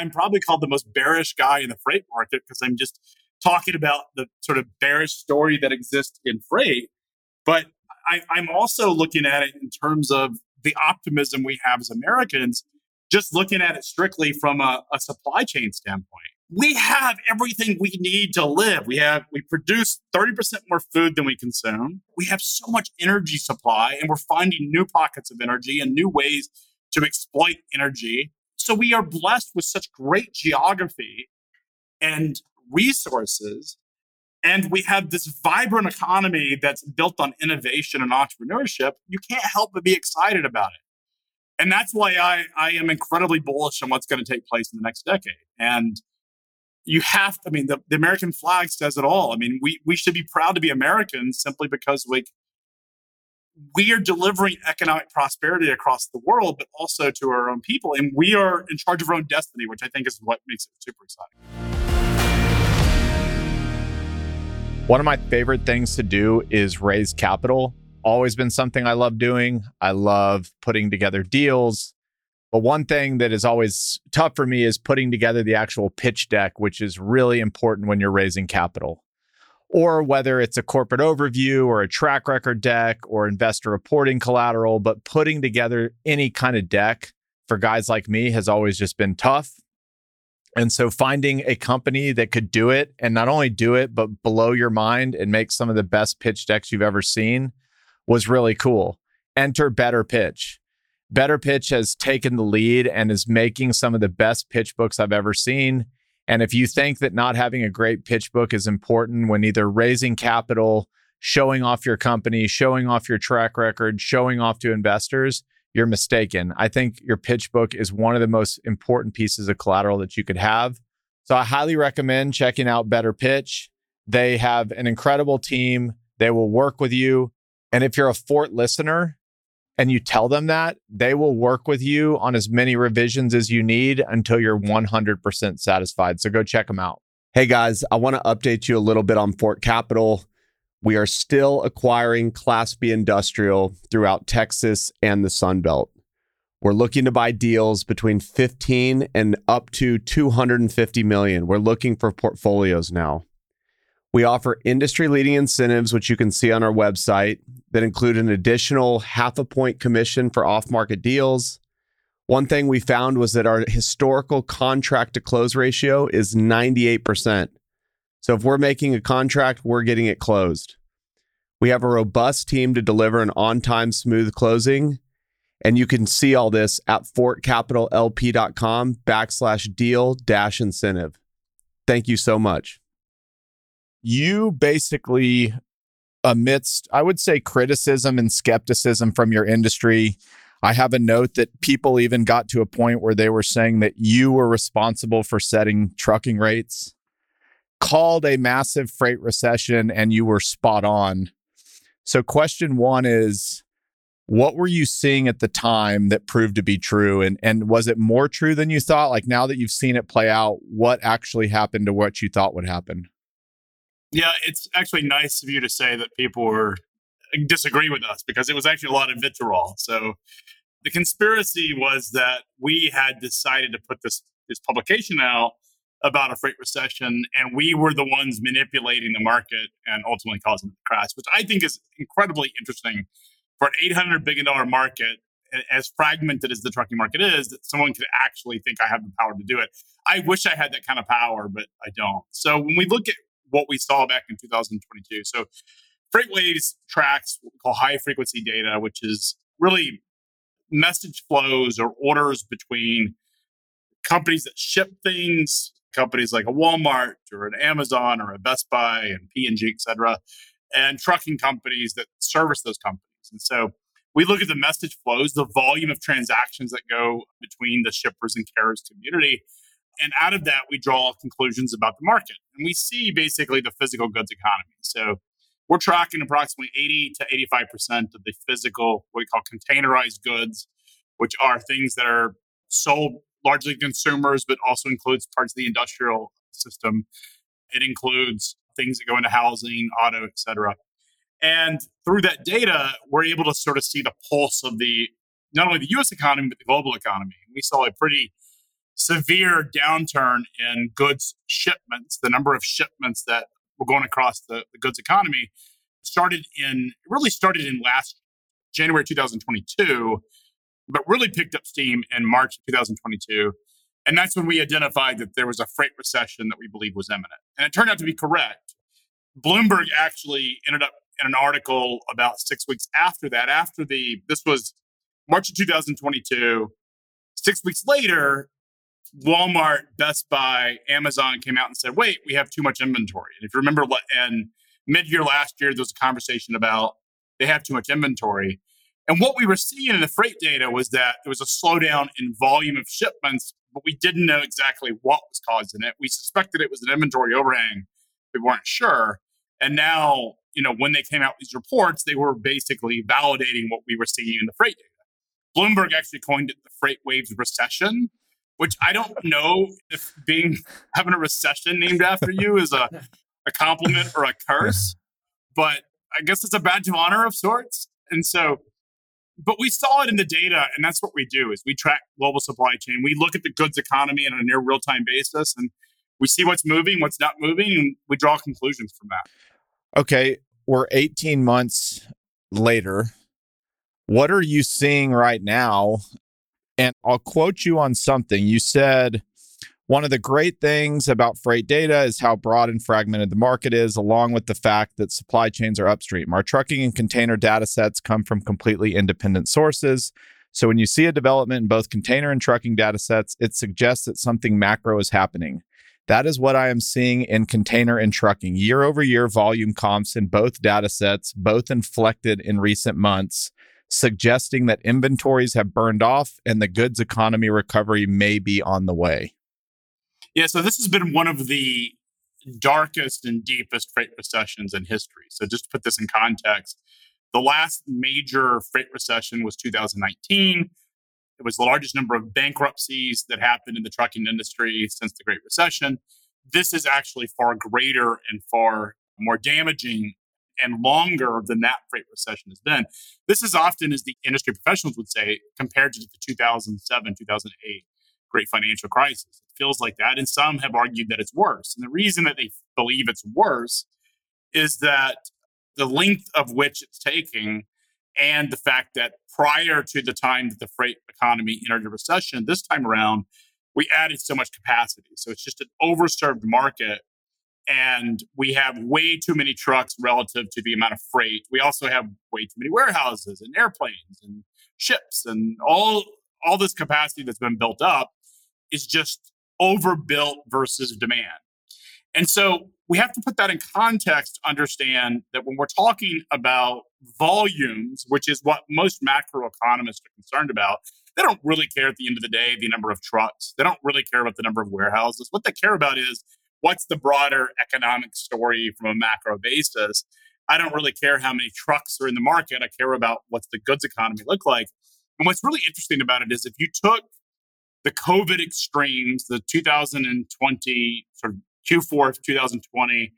I'm probably called the most bearish guy in the freight market because I'm just talking about the sort of bearish story that exists in freight. But I, I'm also looking at it in terms of the optimism we have as Americans, just looking at it strictly from a, a supply chain standpoint. We have everything we need to live. We have we produce 30% more food than we consume. We have so much energy supply and we're finding new pockets of energy and new ways to exploit energy. So we are blessed with such great geography and resources. And we have this vibrant economy that's built on innovation and entrepreneurship. You can't help but be excited about it. And that's why I, I am incredibly bullish on what's going to take place in the next decade. And you have, I mean, the, the American flag says it all. I mean, we, we should be proud to be Americans simply because we, we are delivering economic prosperity across the world, but also to our own people. And we are in charge of our own destiny, which I think is what makes it super exciting. One of my favorite things to do is raise capital. Always been something I love doing. I love putting together deals. But one thing that is always tough for me is putting together the actual pitch deck, which is really important when you're raising capital. Or whether it's a corporate overview or a track record deck or investor reporting collateral, but putting together any kind of deck for guys like me has always just been tough. And so finding a company that could do it and not only do it, but blow your mind and make some of the best pitch decks you've ever seen was really cool. Enter Better Pitch. Better Pitch has taken the lead and is making some of the best pitch books I've ever seen. And if you think that not having a great pitch book is important when either raising capital, showing off your company, showing off your track record, showing off to investors, you're mistaken. I think your pitch book is one of the most important pieces of collateral that you could have. So I highly recommend checking out Better Pitch. They have an incredible team. They will work with you. And if you're a Fort listener and you tell them that, they will work with you on as many revisions as you need until you're 100% satisfied. So go check them out. Hey guys, I want to update you a little bit on Fort Capital. We are still acquiring Class B industrial throughout Texas and the Sun Belt. We're looking to buy deals between 15 and up to 250 million. We're looking for portfolios now. We offer industry leading incentives, which you can see on our website, that include an additional half a point commission for off market deals. One thing we found was that our historical contract to close ratio is 98%. So if we're making a contract, we're getting it closed. We have a robust team to deliver an on time, smooth closing. And you can see all this at fortcapitallp.com backslash deal dash incentive. Thank you so much. You basically, amidst, I would say, criticism and skepticism from your industry, I have a note that people even got to a point where they were saying that you were responsible for setting trucking rates called a massive freight recession and you were spot on. So, question one is what were you seeing at the time that proved to be true? And, and was it more true than you thought? Like now that you've seen it play out, what actually happened to what you thought would happen? Yeah, it's actually nice of you to say that people were uh, disagree with us because it was actually a lot of vitriol. So the conspiracy was that we had decided to put this this publication out about a freight recession, and we were the ones manipulating the market and ultimately causing the crash, which I think is incredibly interesting for an $800 billion market, as fragmented as the trucking market is, that someone could actually think I have the power to do it. I wish I had that kind of power, but I don't. So when we look at what we saw back in 2022, so FreightWaves tracks what we call high frequency data, which is really message flows or orders between companies that ship things companies like a Walmart or an Amazon or a Best Buy and P&G, et cetera, and trucking companies that service those companies. And so we look at the message flows, the volume of transactions that go between the shippers and carriers community. And out of that, we draw conclusions about the market. And we see basically the physical goods economy. So we're tracking approximately 80 to 85% of the physical, what we call containerized goods, which are things that are sold largely to consumers, but also includes parts of the industrial system. It includes things that go into housing, auto, et cetera. And through that data, we're able to sort of see the pulse of the not only the US economy, but the global economy. We saw a pretty severe downturn in goods shipments, the number of shipments that were going across the, the goods economy started in really started in last January 2022, but really picked up steam in March of 2022. And that's when we identified that there was a freight recession that we believe was imminent. And it turned out to be correct. Bloomberg actually ended up in an article about six weeks after that, after the, this was March of 2022. Six weeks later, Walmart, Best Buy, Amazon came out and said, wait, we have too much inventory. And if you remember, and mid year last year, there was a conversation about they have too much inventory. And what we were seeing in the freight data was that there was a slowdown in volume of shipments, but we didn't know exactly what was causing it. We suspected it was an inventory overhang. We weren't sure. And now, you know, when they came out with these reports, they were basically validating what we were seeing in the freight data. Bloomberg actually coined it the FreightWaves recession which I don't know if being having a recession named after you is a, a compliment or a curse, but I guess it's a badge of honor of sorts. And so, but we saw it in the data, and that's what we do is we track global supply chain. We look at the goods economy on a near real time basis, and we see what's moving, what's not moving, and we draw conclusions from that. Okay, we're 18 months later. What are you seeing right now and I'll quote you on something. You said, one of the great things about freight data is how broad and fragmented the market is, along with the fact that supply chains are upstream. Our trucking and container data sets come from completely independent sources. So when you see a development in both container and trucking data sets, it suggests that something macro is happening. That is what I am seeing in container and trucking. Year over year volume comps in both data sets, both inflected in recent months suggesting that inventories have burned off and the goods economy recovery may be on the way. Yeah, so this has been one of the darkest and deepest freight recessions in history. So just to put this in context, the last major freight recession was 2019. It was the largest number of bankruptcies that happened in the trucking industry since the Great Recession. This is actually far greater and far more damaging and longer than that freight recession has been. This is often, as the industry professionals would say, compared to the 2007, 2008 great financial crisis. It feels like that. And some have argued that it's worse. And the reason that they believe it's worse is that the length of which it's taking and the fact that prior to the time that the freight economy entered a recession, this time around, we added so much capacity. So it's just an overserved market and we have way too many trucks relative to the amount of freight. We also have way too many warehouses and airplanes and ships and all all this capacity that's been built up is just overbuilt versus demand. And so we have to put that in context to understand that when we're talking about volumes, which is what most macroeconomists are concerned about, they don't really care at the end of the day the number of trucks. They don't really care about the number of warehouses. What they care about is what's the broader economic story from a macro basis? I don't really care how many trucks are in the market. I care about what's the goods economy look like. And what's really interesting about it is if you took the COVID extremes, the 2020 sort of Q4 of 2020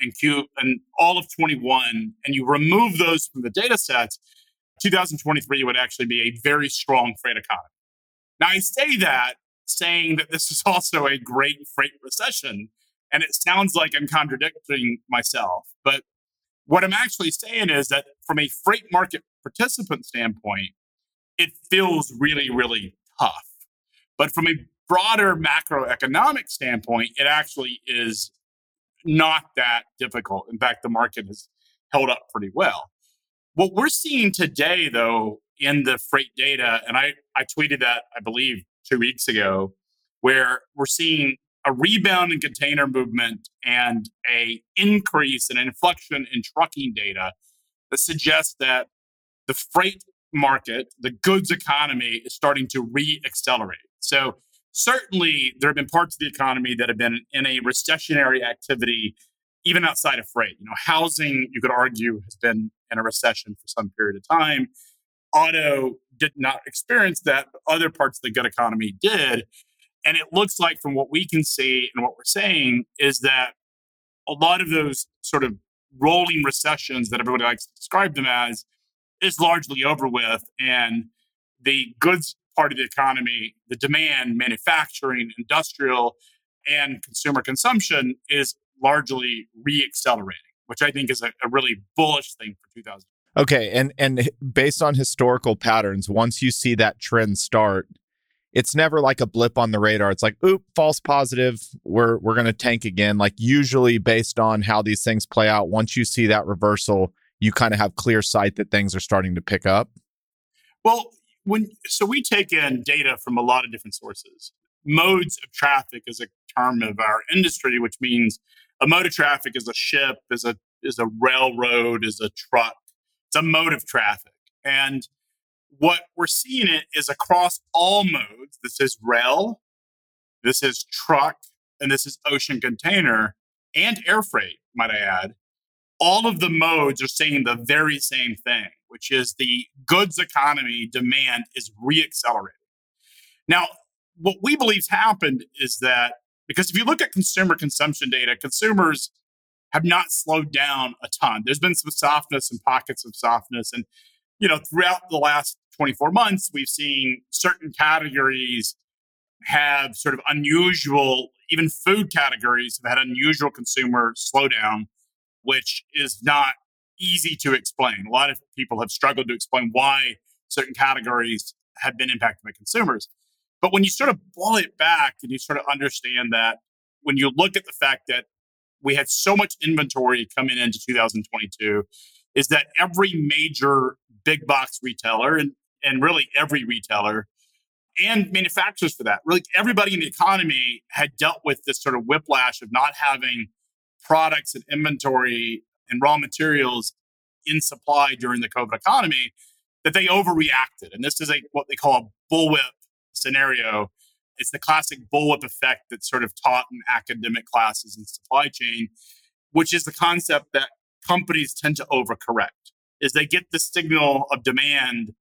and Q and all of 21, and you remove those from the data sets, 2023 would actually be a very strong freight economy. Now I say that saying that this is also a great freight recession and it sounds like I'm contradicting myself. But what I'm actually saying is that from a freight market participant standpoint, it feels really, really tough. But from a broader macroeconomic standpoint, it actually is not that difficult. In fact, the market has held up pretty well. What we're seeing today, though, in the freight data, and I, I tweeted that, I believe, two weeks ago, where we're seeing a rebound in container movement and a increase in inflection in trucking data that suggests that the freight market, the goods economy is starting to re-accelerate. So certainly there have been parts of the economy that have been in a recessionary activity even outside of freight. You know, housing, you could argue, has been in a recession for some period of time. Auto did not experience that, but other parts of the good economy did. And it looks like, from what we can see and what we're saying, is that a lot of those sort of rolling recessions that everybody likes to describe them as is largely over with. And the goods part of the economy, the demand, manufacturing, industrial, and consumer consumption is largely re-accelerating, which I think is a, a really bullish thing for 2000. Okay, and and based on historical patterns, once you see that trend start, it's never like a blip on the radar. It's like, oop, false positive. We're we're gonna tank again. Like usually based on how these things play out, once you see that reversal, you kind of have clear sight that things are starting to pick up. Well, when so we take in data from a lot of different sources. Modes of traffic is a term of our industry, which means a mode of traffic is a ship, is a is a railroad, is a truck. It's a mode of traffic. And what we're seeing it is across all modes. This is rail, this is truck, and this is ocean container and air freight, might I add. All of the modes are saying the very same thing, which is the goods economy demand is reaccelerating. Now, what we believe's happened is that because if you look at consumer consumption data, consumers have not slowed down a ton. There's been some softness and pockets of softness. And, you know, throughout the last 24 months, we've seen certain categories have sort of unusual, even food categories have had unusual consumer slowdown, which is not easy to explain. A lot of people have struggled to explain why certain categories have been impacted by consumers. But when you sort of boil it back and you sort of understand that when you look at the fact that we had so much inventory coming into 2022, is that every major big box retailer and and really every retailer and manufacturers for that. Really, everybody in the economy had dealt with this sort of whiplash of not having products and inventory and raw materials in supply during the COVID economy that they overreacted. And this is a what they call a bullwhip scenario. It's the classic bullwhip effect that's sort of taught in academic classes and supply chain, which is the concept that companies tend to overcorrect. Is they get the signal of demand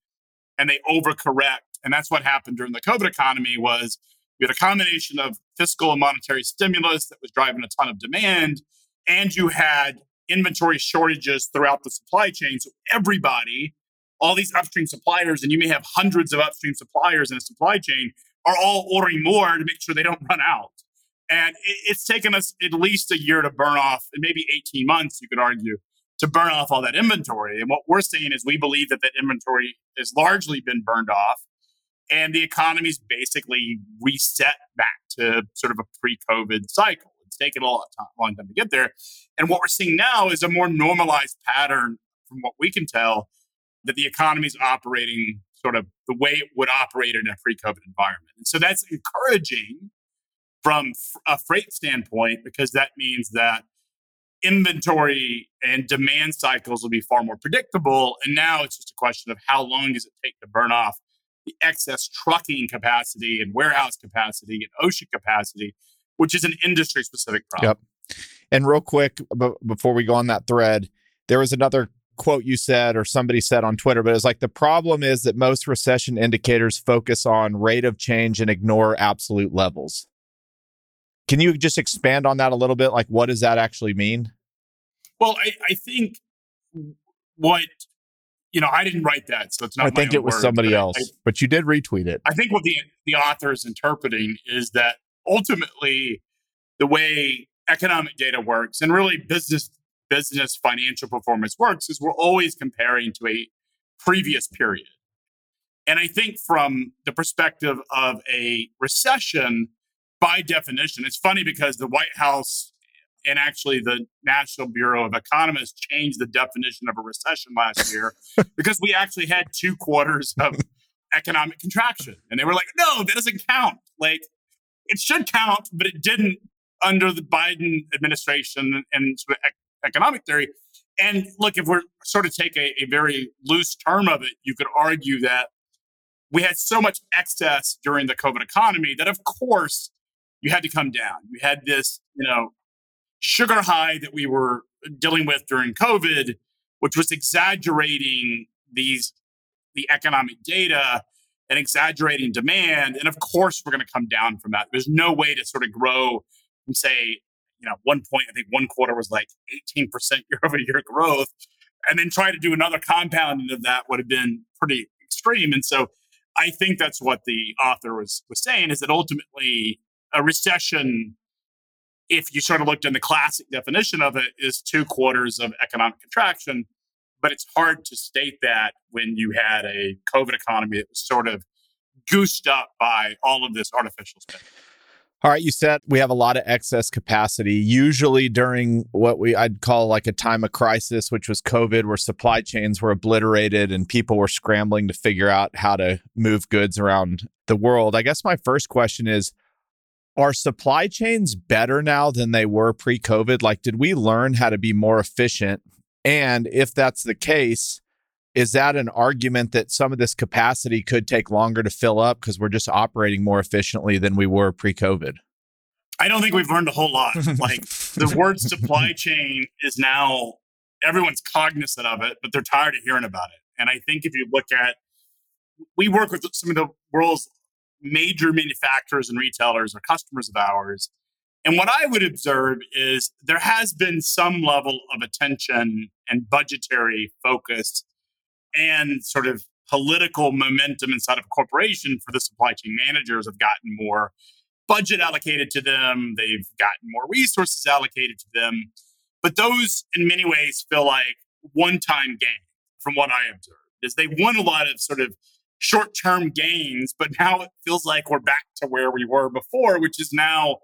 and they overcorrect. And that's what happened during the COVID economy was you had a combination of fiscal and monetary stimulus that was driving a ton of demand, and you had inventory shortages throughout the supply chain. So everybody, all these upstream suppliers, and you may have hundreds of upstream suppliers in a supply chain, are all ordering more to make sure they don't run out. And it's taken us at least a year to burn off, and maybe 18 months, you could argue, to burn off all that inventory. And what we're saying is we believe that that inventory has largely been burned off and the economy's basically reset back to sort of a pre-COVID cycle. It's taken a long time, long time to get there. And what we're seeing now is a more normalized pattern from what we can tell that the economy's operating sort of the way it would operate in a pre-COVID environment. And so that's encouraging from a freight standpoint because that means that inventory and demand cycles will be far more predictable. And now it's just a question of how long does it take to burn off the excess trucking capacity and warehouse capacity and ocean capacity, which is an industry specific problem. Yep. And real quick, b- before we go on that thread, there was another quote you said or somebody said on Twitter, but it's like the problem is that most recession indicators focus on rate of change and ignore absolute levels. Can you just expand on that a little bit? Like, what does that actually mean? Well, I, I think what you know, I didn't write that, so it's not. I think it was words, somebody but else, I, but you did retweet it. I think what the the author is interpreting is that ultimately the way economic data works and really business business financial performance works is we're always comparing to a previous period. And I think from the perspective of a recession, by definition, it's funny because the White House and actually the National Bureau of Economists changed the definition of a recession last year because we actually had two quarters of economic contraction. And they were like, no, that doesn't count. Like, it should count, but it didn't under the Biden administration and sort of economic theory. And look, if we're sort of take a, a very loose term of it, you could argue that we had so much excess during the COVID economy that, of course, you had to come down. You had this, you know, sugar high that we were dealing with during COVID, which was exaggerating these the economic data and exaggerating demand. And of course, we're going to come down from that. There's no way to sort of grow and say, you know, one point, I think one quarter was like 18% year over year growth. And then try to do another compounding of that would have been pretty extreme. And so I think that's what the author was was saying is that ultimately a recession, if you sort of looked in the classic definition of it, is two quarters of economic contraction. But it's hard to state that when you had a COVID economy that was sort of goosed up by all of this artificial spending. All right, you said we have a lot of excess capacity, usually during what we I'd call like a time of crisis, which was COVID, where supply chains were obliterated and people were scrambling to figure out how to move goods around the world. I guess my first question is are supply chains better now than they were pre-COVID? Like did we learn how to be more efficient? And if that's the case, is that an argument that some of this capacity could take longer to fill up because we're just operating more efficiently than we were pre-COVID? I don't think we've learned a whole lot. like the word supply chain is now everyone's cognizant of it, but they're tired of hearing about it. And I think if you look at, we work with some of the world's major manufacturers and retailers are customers of ours. And what I would observe is there has been some level of attention and budgetary focus and sort of political momentum inside of a corporation for the supply chain managers have gotten more budget allocated to them. They've gotten more resources allocated to them. But those, in many ways, feel like one time gain from what I observed, is they won a lot of sort of short term gains, but now it feels like we're back to where we were before, which is now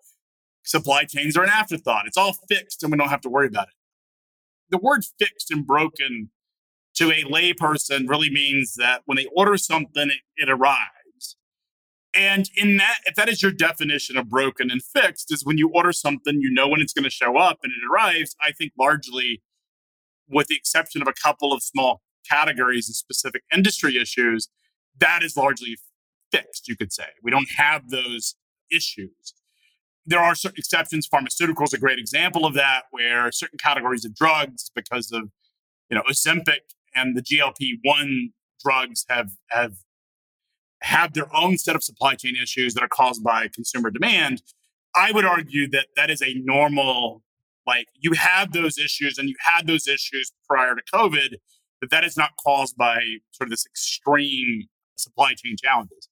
supply chains are an afterthought. It's all fixed and we don't have to worry about it. The word fixed and broken to a layperson really means that when they order something, it, it arrives. And in that, if that is your definition of broken and fixed, is when you order something, you know when it's going to show up and it arrives. I think largely, with the exception of a couple of small categories and specific industry issues, that is largely fixed, you could say. We don't have those issues. There are certain exceptions. Pharmaceuticals is a great example of that, where certain categories of drugs, because of you know Ozempic and the GLP-1 drugs have have have their own set of supply chain issues that are caused by consumer demand. I would argue that that is a normal like you have those issues and you had those issues prior to COVID, but that is not caused by sort of this extreme supply chain challenges.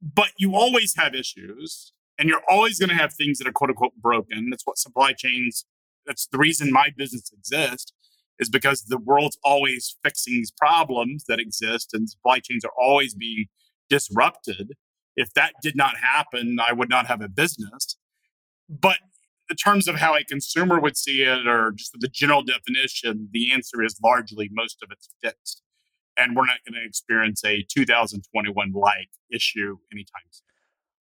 But you always have issues and you're always going to have things that are quote unquote broken. That's what supply chains, that's the reason my business exists is because the world's always fixing these problems that exist and supply chains are always being disrupted. If that did not happen, I would not have a business. But in terms of how a consumer would see it or just the general definition, the answer is largely most of it's fixed. And we're not going to experience a 2021 like issue anytime soon.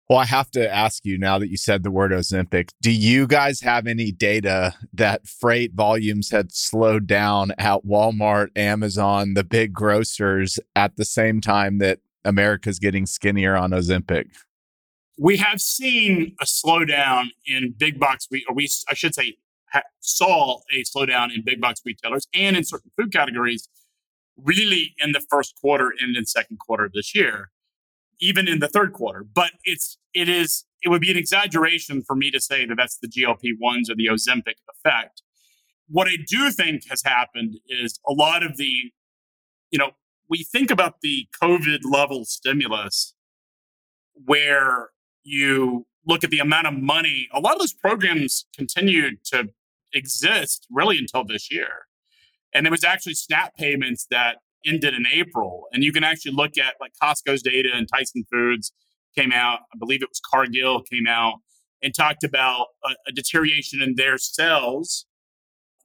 Well, I have to ask you now that you said the word Ozempic, do you guys have any data that freight volumes had slowed down at Walmart, Amazon, the big grocers at the same time that America's getting skinnier on Ozempic? We have seen a slowdown in big box, we, or we, I should say, ha- saw a slowdown in big box retailers and in certain food categories really in the first quarter and in second quarter of this year even in the third quarter. But it's it is it would be an exaggeration for me to say that that's the GLP ones or the Ozempic effect. What I do think has happened is a lot of the, you know, we think about the COVID level stimulus where you look at the amount of money, a lot of those programs continued to exist really until this year. And it was actually SNAP payments that ended in April. And you can actually look at like Costco's data and Tyson Foods came out. I believe it was Cargill came out and talked about a, a deterioration in their sales.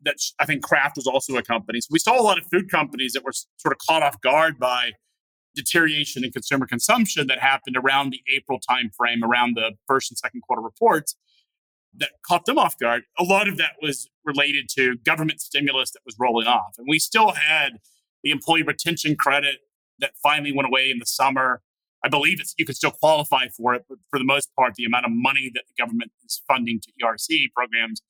That I think Kraft was also a company. So we saw a lot of food companies that were sort of caught off guard by deterioration in consumer consumption that happened around the April timeframe, around the first and second quarter reports that caught them off guard. A lot of that was related to government stimulus that was rolling off. And we still had the employee retention credit that finally went away in the summer. I believe it's, you can still qualify for it, but for the most part, the amount of money that the government is funding to ERC programs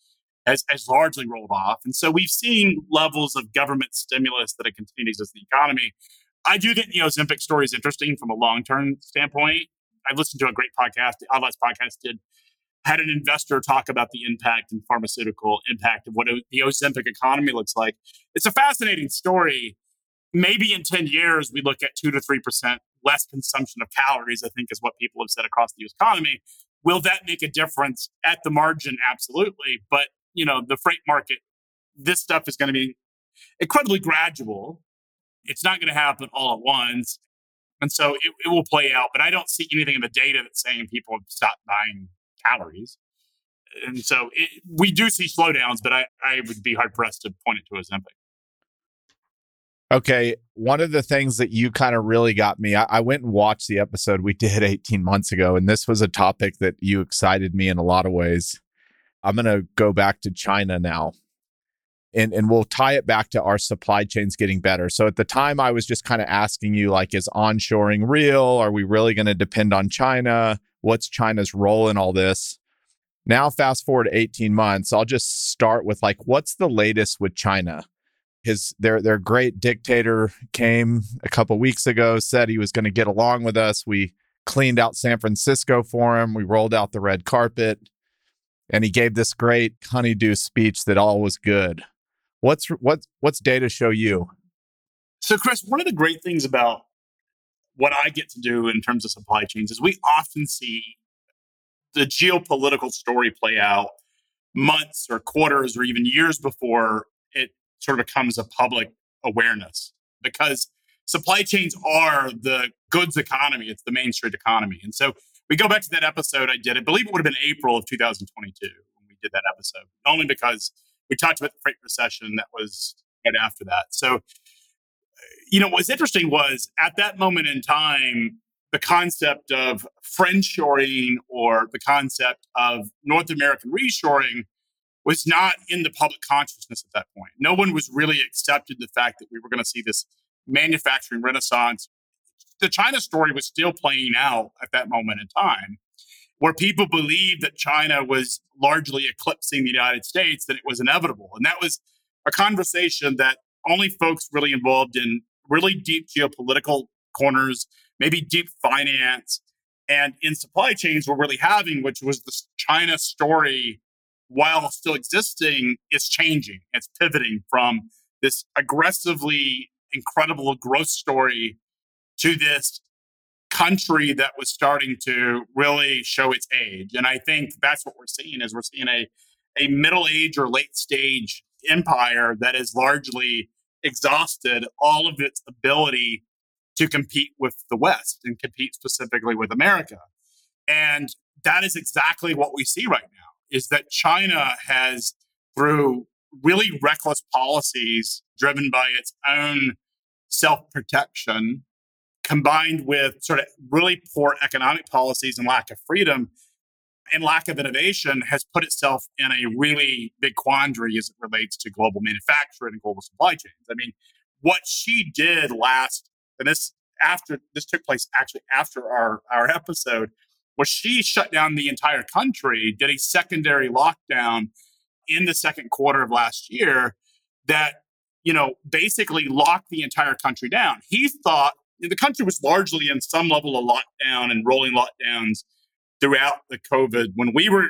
has, has largely rolled off. And so we've seen levels of government stimulus that it continues as the economy. I do think the Ozempic story is interesting from a long term standpoint. I've listened to a great podcast, the Odd Lots podcast did, had an investor talk about the impact and pharmaceutical impact of what the Ozempic economy looks like. It's a fascinating story maybe in 10 years we look at 2 to 3% less consumption of calories, I think is what people have said across the US economy. Will that make a difference at the margin? Absolutely. But, you know, the freight market, this stuff is going to be incredibly gradual. It's not going to happen all at once. And so it, it will play out. But I don't see anything in the data that's saying people have stopped buying calories. And so it, we do see slowdowns, but I, I would be hard pressed to point it to Ozempic. Okay. One of the things that you kind of really got me, I, I, went and watched the episode we did 18 months ago, and this was a topic that you excited me in a lot of ways. I'm going to go back to China now. And, and we'll tie it back to our supply chains getting better. So at the time, I was just kind of asking you, like, is onshoring real? Are we really going to depend on China? What's China's role in all this? Now, fast forward 18 months, I'll just start with like, what's the latest with China? his their their great dictator came a couple weeks ago said he was going to get along with us. We cleaned out san francisco for him. We rolled out the red carpet. And he gave this great honeydew speech that all was good. What's what what's data show you? So chris one of the great things about what i get to do in terms of supply chains is we often see the geopolitical story play out months or quarters or even years before it sort of becomes a public awareness because supply chains are the goods economy. It's the Main Street economy. And so we go back to that episode I did. I believe it would have been April of 2022 when we did that episode, only because we talked about the freight recession that was right after that. So, you know, what was interesting was at that moment in time, the concept of friendshoring or the concept of North American reshoring was not in the public consciousness at that point. No one was really accepted the fact that we were going to see this manufacturing renaissance. The China story was still playing out at that moment in time, where people believed that China was largely eclipsing the United States, that it was inevitable. And that was a conversation that only folks really involved in really deep geopolitical corners, maybe deep finance, and in supply chains were really having, which was the China story while still existing, is changing. It's pivoting from this aggressively incredible growth story to this country that was starting to really show its age. And I think that's what we're seeing is we're seeing a, a middle age or late stage empire that is largely exhausted all of its ability to compete with the West and compete specifically with America. And that is exactly what we see right now is that China has, through really reckless policies driven by its own self protection, combined with sort of really poor economic policies and lack of freedom and lack of innovation, has put itself in a really big quandary as it relates to global manufacturing and global supply chains. I mean, what Xi did last, and this after this took place actually after our, our episode, well, Xi shut down the entire country, did a secondary lockdown in the second quarter of last year that, you know, basically locked the entire country down. He thought the country was largely in some level of lockdown and rolling lockdowns throughout the COVID. When we were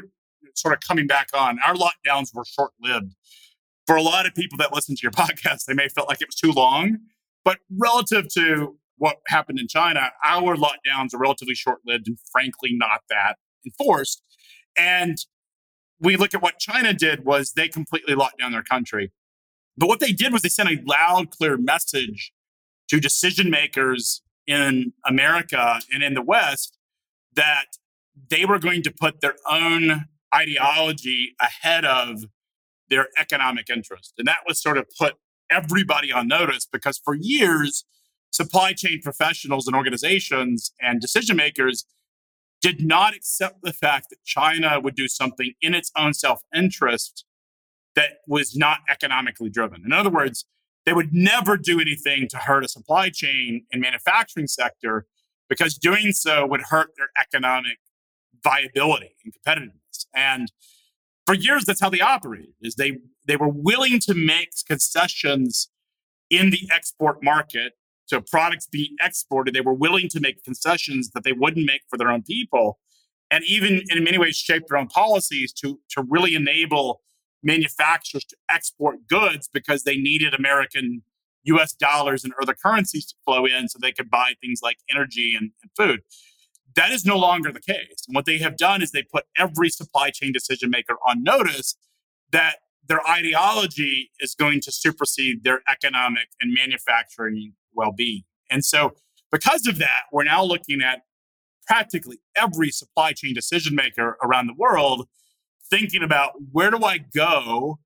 sort of coming back on, our lockdowns were short lived. For a lot of people that listen to your podcast, they may have felt like it was too long. But relative to what happened in China, our lockdowns are relatively short lived and frankly not that enforced. And we look at what China did was they completely locked down their country. But what they did was they sent a loud, clear message to decision makers in America and in the West that they were going to put their own ideology ahead of their economic interest. And that was sort of put everybody on notice because for years, supply chain professionals and organizations and decision makers did not accept the fact that China would do something in its own self interest that was not economically driven. In other words, they would never do anything to hurt a supply chain and manufacturing sector because doing so would hurt their economic viability and competitiveness. And for years, that's how they operated: is they they were willing to make concessions in the export market to products being exported, they were willing to make concessions that they wouldn't make for their own people, and even in many ways shape their own policies to to really enable manufacturers to export goods because they needed American US dollars and other currencies to flow in so they could buy things like energy and, and food. That is no longer the case. And what they have done is they put every supply chain decision maker on notice that their ideology is going to supersede their economic and manufacturing well being. And so, because of that, we're now looking at practically every supply chain decision maker around the world thinking about where do I go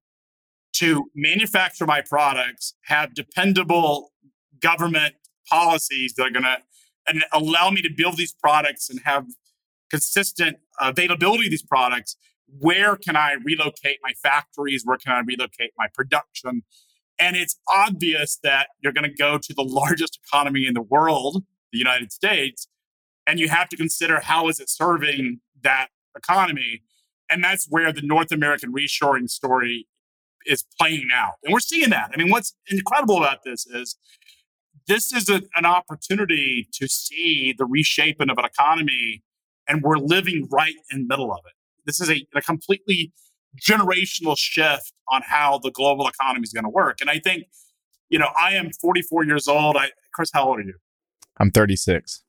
to manufacture my products, have dependable government policies that are going to and allow me to build these products and have consistent uh, availability of these products. Where can I relocate my factories? Where can I relocate my production? And it's obvious that you're going to go to the largest economy in the world, the United States, and you have to consider how is it serving that economy. And that's where the North American reshoring story is playing out. And we're seeing that. I mean, what's incredible about this is this is a, an opportunity to see the reshaping of an economy, and we're living right in the middle of it. This is a, a completely generational shift on how the global economy is going to work. And I think, you know, I am 44 years old. I, Chris, how old are you? I'm 36.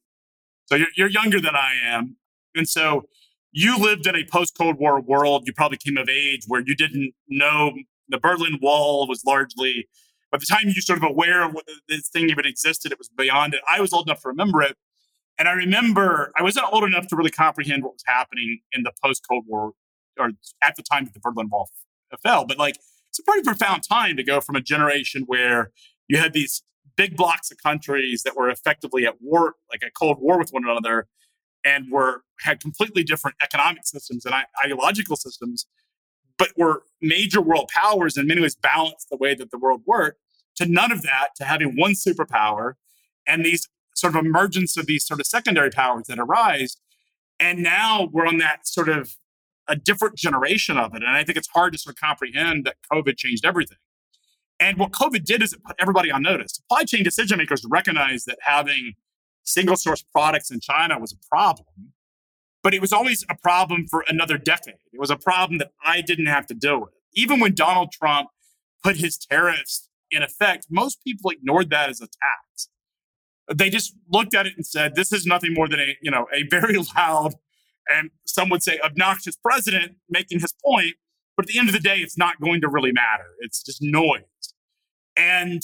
So you're, you're younger than I am. And so you lived in a post Cold War world. You probably came of age where you didn't know the Berlin Wall was largely, by the time you're sort of aware of what this thing even existed, it was beyond it. I was old enough to remember it. And I remember I wasn't old enough to really comprehend what was happening in the post Cold War or at the time that the Berlin Wall fell. But like, it's a pretty profound time to go from a generation where you had these big blocks of countries that were effectively at war, like a cold war with one another, and were had completely different economic systems and ideological systems, but were major world powers in many ways balanced the way that the world worked. To none of that, to having one superpower and these sort of emergence of these sort of secondary powers that arise. And now we're on that sort of a different generation of it. And I think it's hard to sort of comprehend that COVID changed everything. And what COVID did is it put everybody on notice. Supply chain decision makers recognized that having single source products in China was a problem, but it was always a problem for another decade. It was a problem that I didn't have to deal with. Even when Donald Trump put his tariffs in effect, most people ignored that as a tax. They just looked at it and said, this is nothing more than a, you know, a very loud and some would say obnoxious president making his point. But at the end of the day, it's not going to really matter. It's just noise. And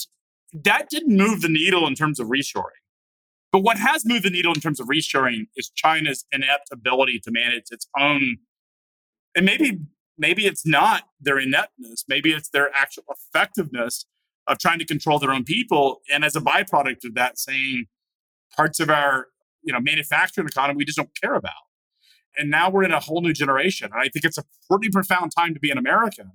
that didn't move the needle in terms of reshoring. But what has moved the needle in terms of reshoring is China's inept ability to manage its own. And maybe, maybe it's not their ineptness, maybe it's their actual effectiveness of trying to control their own people. And as a byproduct of that, saying parts of our you know manufacturing economy we just don't care about. And now we're in a whole new generation. I think it's a pretty profound time to be an American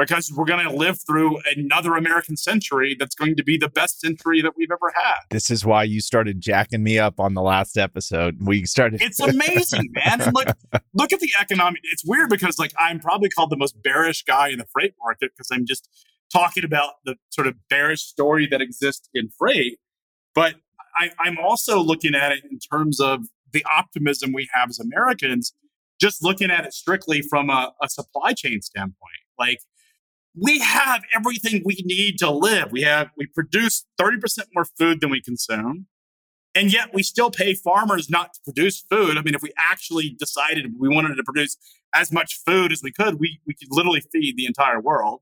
because we're going to live through another American century that's going to be the best century that we've ever had. This is why you started jacking me up on the last episode. We started. It's amazing, man. And look, look at the economic. It's weird because like I'm probably called the most bearish guy in the freight market because I'm just talking about the sort of bearish story that exists in freight. But I, I'm also looking at it in terms of the optimism we have as Americans, just looking at it strictly from a, a supply chain standpoint. Like we have everything we need to live. We have we produce 30% more food than we consume. And yet we still pay farmers not to produce food. I mean, if we actually decided we wanted to produce as much food as we could, we, we could literally feed the entire world.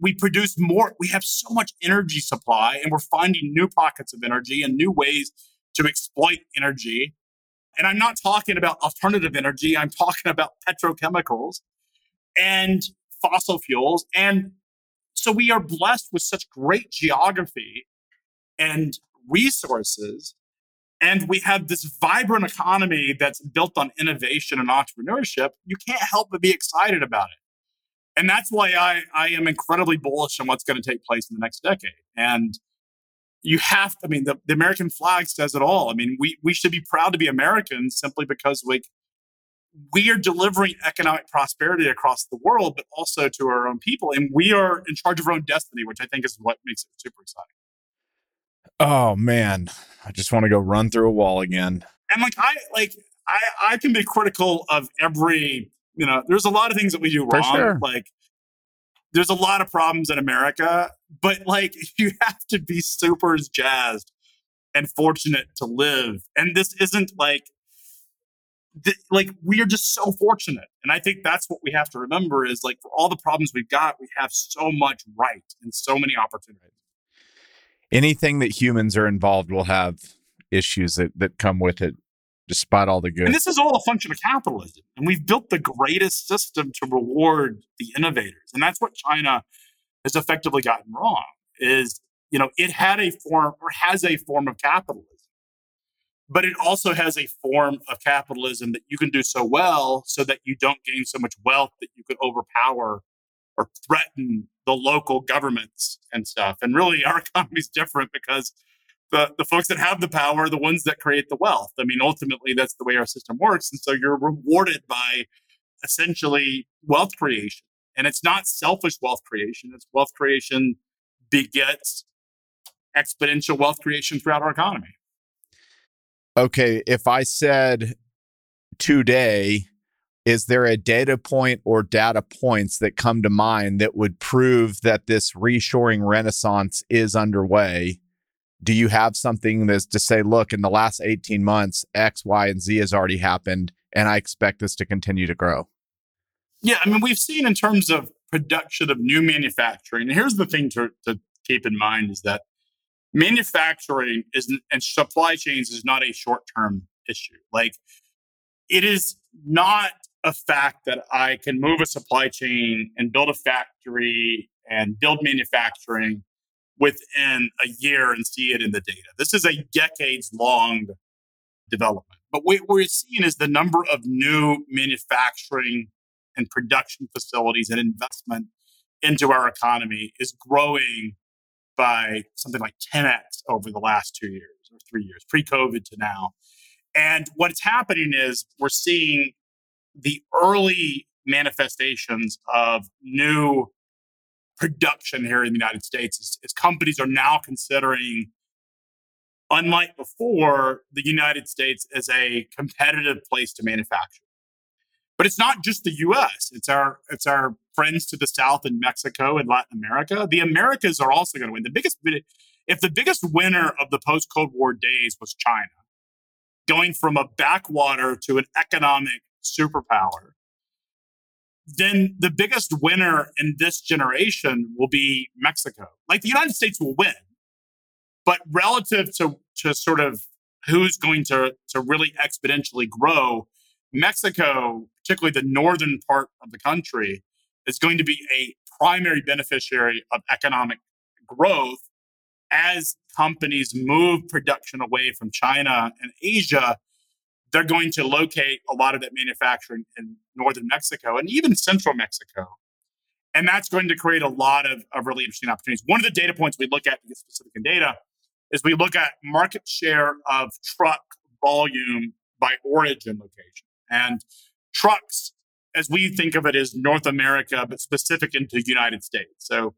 We produce more, we have so much energy supply, and we're finding new pockets of energy and new ways to exploit energy. And I'm not talking about alternative energy, I'm talking about petrochemicals and fossil fuels. And so we are blessed with such great geography and resources. And we have this vibrant economy that's built on innovation and entrepreneurship. You can't help but be excited about it. And that's why I, I am incredibly bullish on what's going to take place in the next decade. And you have to, I mean, the, the American flag says it all. I mean, we, we should be proud to be Americans simply because like we are delivering economic prosperity across the world, but also to our own people. And we are in charge of our own destiny, which I think is what makes it super exciting. Oh man. I just want to go run through a wall again. And like I like I I can be critical of every, you know, there's a lot of things that we do wrong. Sure. Like there's a lot of problems in America, but like you have to be super jazzed and fortunate to live. And this isn't like th- like we are just so fortunate. And I think that's what we have to remember is like for all the problems we've got, we have so much right and so many opportunities. Anything that humans are involved will have issues that, that come with it, despite all the good. And this is all a function of capitalism. And we've built the greatest system to reward the innovators. And that's what China has effectively gotten wrong is, you know, it had a form or has a form of capitalism but it also has a form of capitalism that you can do so well so that you don't gain so much wealth that you could overpower or threaten the local governments and stuff. And really, our economy is different because the, the folks that have the power are the ones that create the wealth. I mean, ultimately, that's the way our system works. And so you're rewarded by essentially wealth creation. And it's not selfish wealth creation, it's wealth creation begets exponential wealth creation throughout our economy okay, if I said today, is there a data point or data points that come to mind that would prove that this reshoring renaissance is underway? Do you have something that's to say, look, in the last 18 months, X, Y, and Z has already happened, and I expect this to continue to grow? Yeah, I mean, we've seen in terms of production of new manufacturing, and here's the thing to, to keep in mind is that manufacturing is and supply chains is not a short term issue. Like it is not a fact that I can move a supply chain and build a factory and build manufacturing within a year and see it in the data. This is a decades long development. But what we're seeing is the number of new manufacturing and production facilities and investment into our economy is growing by something like 10x over the last two years or three years, pre COVID to now. And what's happening is we're seeing the early manifestations of new production here in the United States as, companies are now considering, unlike before, the United States as a competitive place to manufacture. But it's not just the U.S. It's our it's our friends to the south in Mexico and Latin America. The Americas are also going to win. The biggest if the biggest winner of the post Cold War days was China, going from a backwater to an economic superpower, then the biggest winner in this generation will be Mexico. Like the United States will win, but relative to to sort of who's going to to really exponentially grow, Mexico, particularly the northern part of the country, is going to be a primary beneficiary of economic growth as companies move production away from China and Asia. They're going to locate a lot of that manufacturing in northern Mexico and even central Mexico. And that's going to create a lot of, of really interesting opportunities. One of the data points we look at to get specific in data is we look at market share of truck volume by origin location. And trucks, as we think of it as North America, but specific into the United States. So,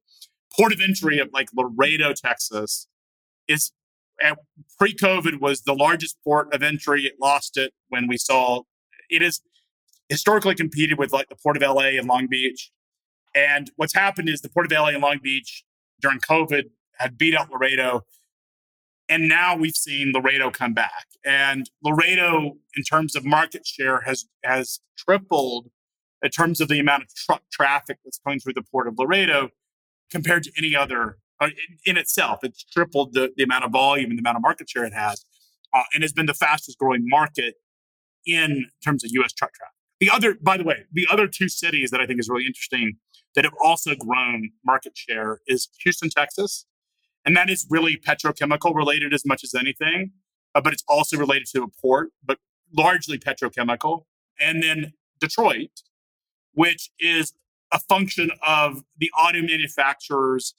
port of entry of like Laredo, Texas, is pre-COVID was the largest port of entry. It lost it when we saw it is historically competed with like the port of LA and Long Beach. And what's happened is the port of LA and Long Beach during COVID had beat out Laredo and now we've seen Laredo come back. And Laredo, in terms of market share, has has tripled in terms of the amount of truck traffic that's going through the port of Laredo compared to any other uh, in, in, itself. It's tripled the, the amount of volume and the amount of market share it has, uh, and has been the fastest growing market in terms of U.S. truck traffic. The other, by the way, the other two cities that I think is really interesting that have also grown market share is Houston, Texas, and that is really petrochemical related as much as anything, uh, but it's also related to a port, but largely petrochemical. And then Detroit, which is a function of the auto manufacturers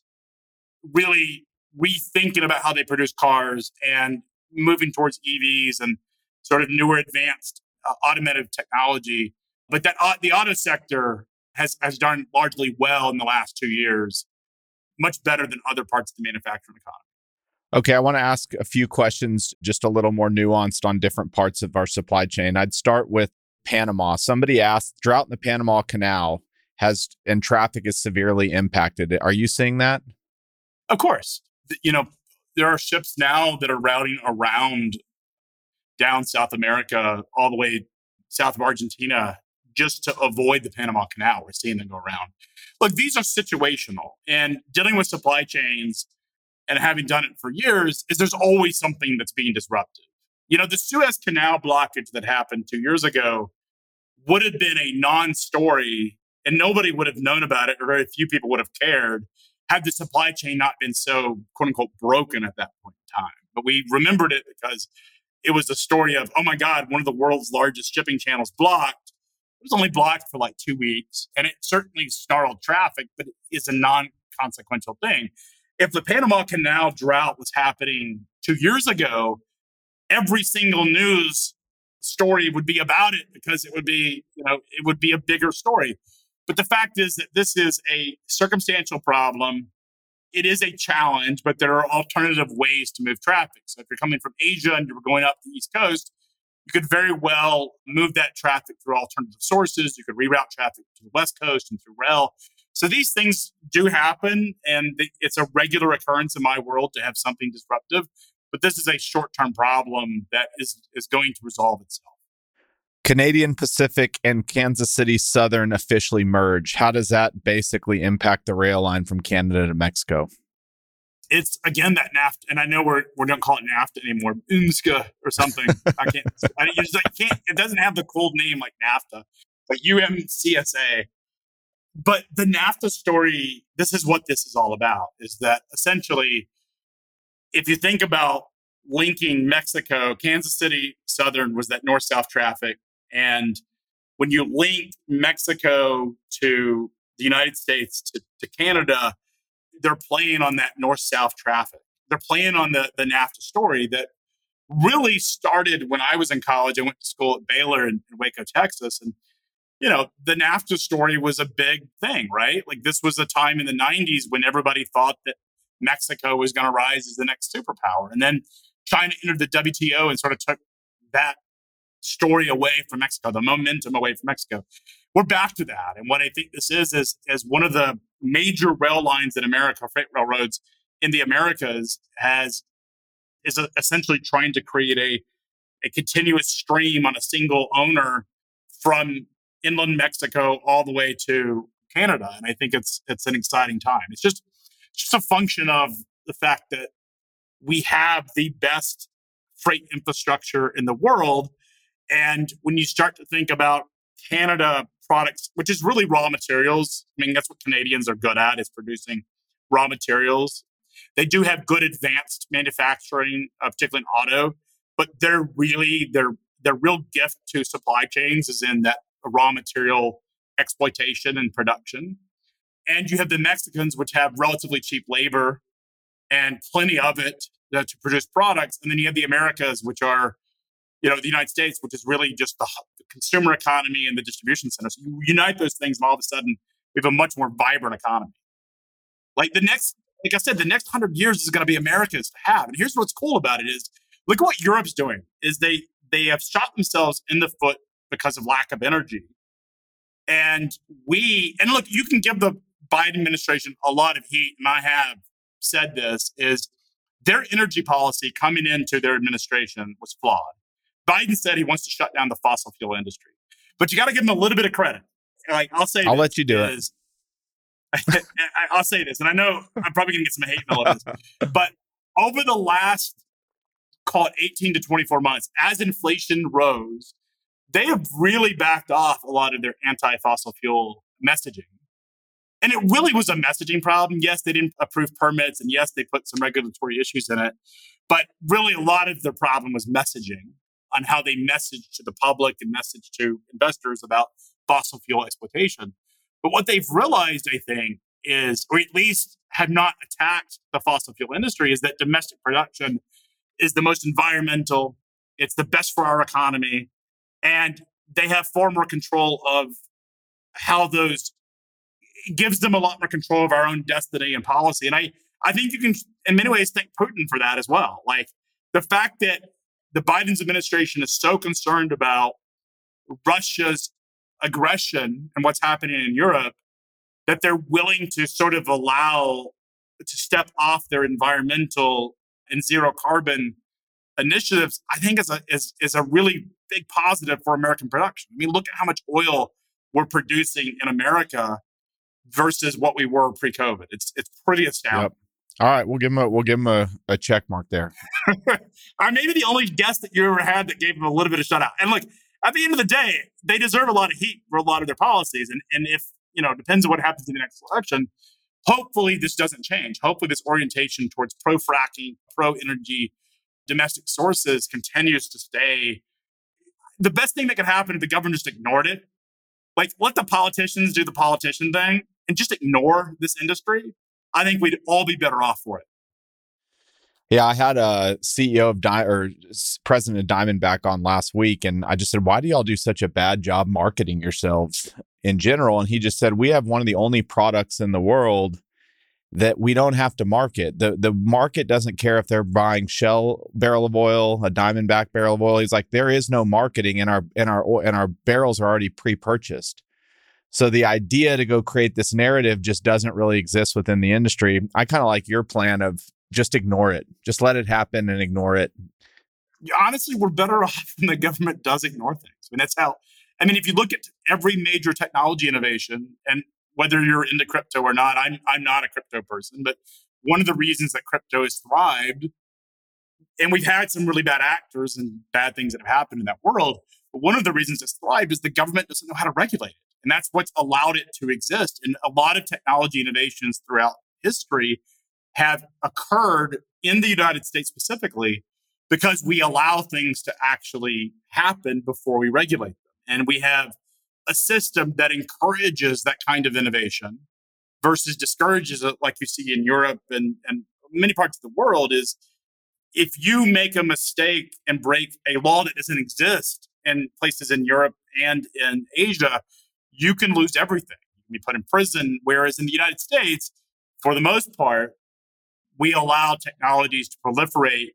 really rethinking about how they produce cars and moving towards EVs and sort of newer advanced uh, automotive technology. But that uh, the auto sector has has done largely well in the last two years, much better than other parts of the manufacturing economy. Okay, I want to ask a few questions just a little more nuanced on different parts of our supply chain. I'd start with Panama. Somebody asked drought in the Panama Canal has and traffic is severely impacted. Are you seeing that? Of course. You know, there are ships now that are routing around down South America all the way south of Argentina just to avoid the Panama Canal. We're seeing them go around. Look, these are situational and dealing with supply chains and having done it for years is there's always something that's being disrupted. You know, the Suez Canal blockage that happened two years ago would have been a non story and nobody would have known about it or very few people would have cared had the supply chain not been so quote unquote broken at that point in time. But we remembered it because it was a story of, oh my God, one of the world's largest shipping channels blocked. It was only blocked for like two weeks. And it certainly snarled traffic, but it is a non consequential thing. If the Panama Canal drought was happening two years ago, every single news story would be about it because it would be, you know, it would be a bigger story. But the fact is that this is a circumstantial problem. It is a challenge, but there are alternative ways to move traffic. So if you're coming from Asia and you're going up the East Coast, you could very well move that traffic through alternative sources. You could reroute traffic to the West Coast and through rail. So these things do happen, and it's a regular occurrence in my world to have something disruptive. But this is a short-term problem that is is going to resolve itself. Canadian Pacific and Kansas City Southern officially merge. How does that basically impact the rail line from Canada to Mexico? It's again that NAFTA, and I know we're we don't call it NAFTA anymore, UMSCA or something. I can't. I, just, I can't. It doesn't have the cold name like NAFTA, like UMCSA. But the NAFTA story, this is what this is all about: is that essentially, if you think about linking Mexico, Kansas City Southern was that north south traffic. And when you link Mexico to the United States to, to Canada, they're playing on that north south traffic. They're playing on the, the NAFTA story that really started when I was in college. I went to school at Baylor in, in Waco, Texas. And, you know, the NAFTA story was a big thing, right? Like this was a time in the 90s when everybody thought that Mexico was going to rise as the next superpower. And then China entered the WTO and sort of took that story away from Mexico, the momentum away from Mexico. We're back to that. And what I think this is, is, is one of the major rail lines in America, freight railroads in the Americas, has is essentially trying to create a, a continuous stream on a single owner from inland Mexico all the way to Canada. And I think it's it's an exciting time. It's just just a function of the fact that we have the best freight infrastructure in the world. And when you start to think about Canada products, which is really raw materials, I mean, that's what Canadians are good at is producing raw materials. They do have good advanced manufacturing, uh, particularly in auto, but they're really their their real gift to supply chains is in that raw material exploitation and production. And you have the Mexicans, which have relatively cheap labor and plenty of it uh, to produce products. And then you have the Americas, which are, you know, the United States, which is really just the, the consumer economy and the distribution center. So you unite those things, and all of a sudden, we have a much more vibrant economy. Like the next, like I said, the next hundred years is going to be America's to have. And here's what's cool about it is, look at what Europe's doing. Is they they have shot themselves in the foot because of lack of energy. And we, and look, you can give the Biden administration a lot of heat, and I have said this, is their energy policy coming into their administration was flawed. Biden said he wants to shut down the fossil fuel industry, but you got to give him a little bit of credit. Like I'll say, I'll let you do is, it. I'll say this, and I know I'm probably going to get some hate mail this, but over the last call it 18 to 24 months, as inflation rose, they have really backed off a lot of their anti-fossil fuel messaging. And it really was a messaging problem. Yes, they didn't approve permits, and yes, they put some regulatory issues in it. But really, a lot of the problem was messaging on how they message to the public and message to investors about fossil fuel exploitation. But what they've realized, I think, is, or at least have not attacked the fossil fuel industry, is that domestic production is the most environmental, it's the best for our economy, and they have far more control of how those gives them a lot more control of our own destiny and policy. And I, I think you can, in many ways, thank Putin for that as well. Like the fact that the Biden's administration is so concerned about Russia's aggression and what's happening in Europe that they're willing to sort of allow to step off their environmental and zero carbon initiatives, I think is a is, is a really big positive for American production. I mean, look at how much oil we're producing in America versus what we were pre-COVID. It's it's pretty astounding. Yep. All right, we'll give him a we'll give him a, a check mark there. I'm maybe the only guest that you ever had that gave him a little bit of shout out. And look, at the end of the day, they deserve a lot of heat for a lot of their policies. And and if you know, depends on what happens in the next election. Hopefully, this doesn't change. Hopefully, this orientation towards pro fracking, pro energy, domestic sources continues to stay. The best thing that could happen if the government just ignored it, like let the politicians do the politician thing and just ignore this industry, I think we'd all be better off for it. Yeah, I had a CEO of Di- or president of Diamondback on last week, and I just said, "Why do y'all do such a bad job marketing yourselves in general?" And he just said, "We have one of the only products in the world that we don't have to market. the The market doesn't care if they're buying Shell barrel of oil, a Diamondback barrel of oil. He's like, there is no marketing, and our and our and our barrels are already pre purchased." So the idea to go create this narrative just doesn't really exist within the industry. I kind of like your plan of just ignore it. Just let it happen and ignore it. Honestly, we're better off when the government does ignore things. I mean, that's how. I mean, if you look at every major technology innovation, and whether you're into crypto or not, I'm I'm not a crypto person, but one of the reasons that crypto has thrived, and we've had some really bad actors and bad things that have happened in that world. But one of the reasons it's thrived is the government doesn't know how to regulate it. And that's what's allowed it to exist. And a lot of technology innovations throughout history have occurred in the United States specifically because we allow things to actually happen before we regulate them. And we have a system that encourages that kind of innovation versus discourages it, like you see in Europe and, and many parts of the world, is if you make a mistake and break a law that doesn't exist in places in Europe and in Asia, you can lose everything. You can be put in prison. Whereas in the United States, for the most part, we allow technologies to proliferate.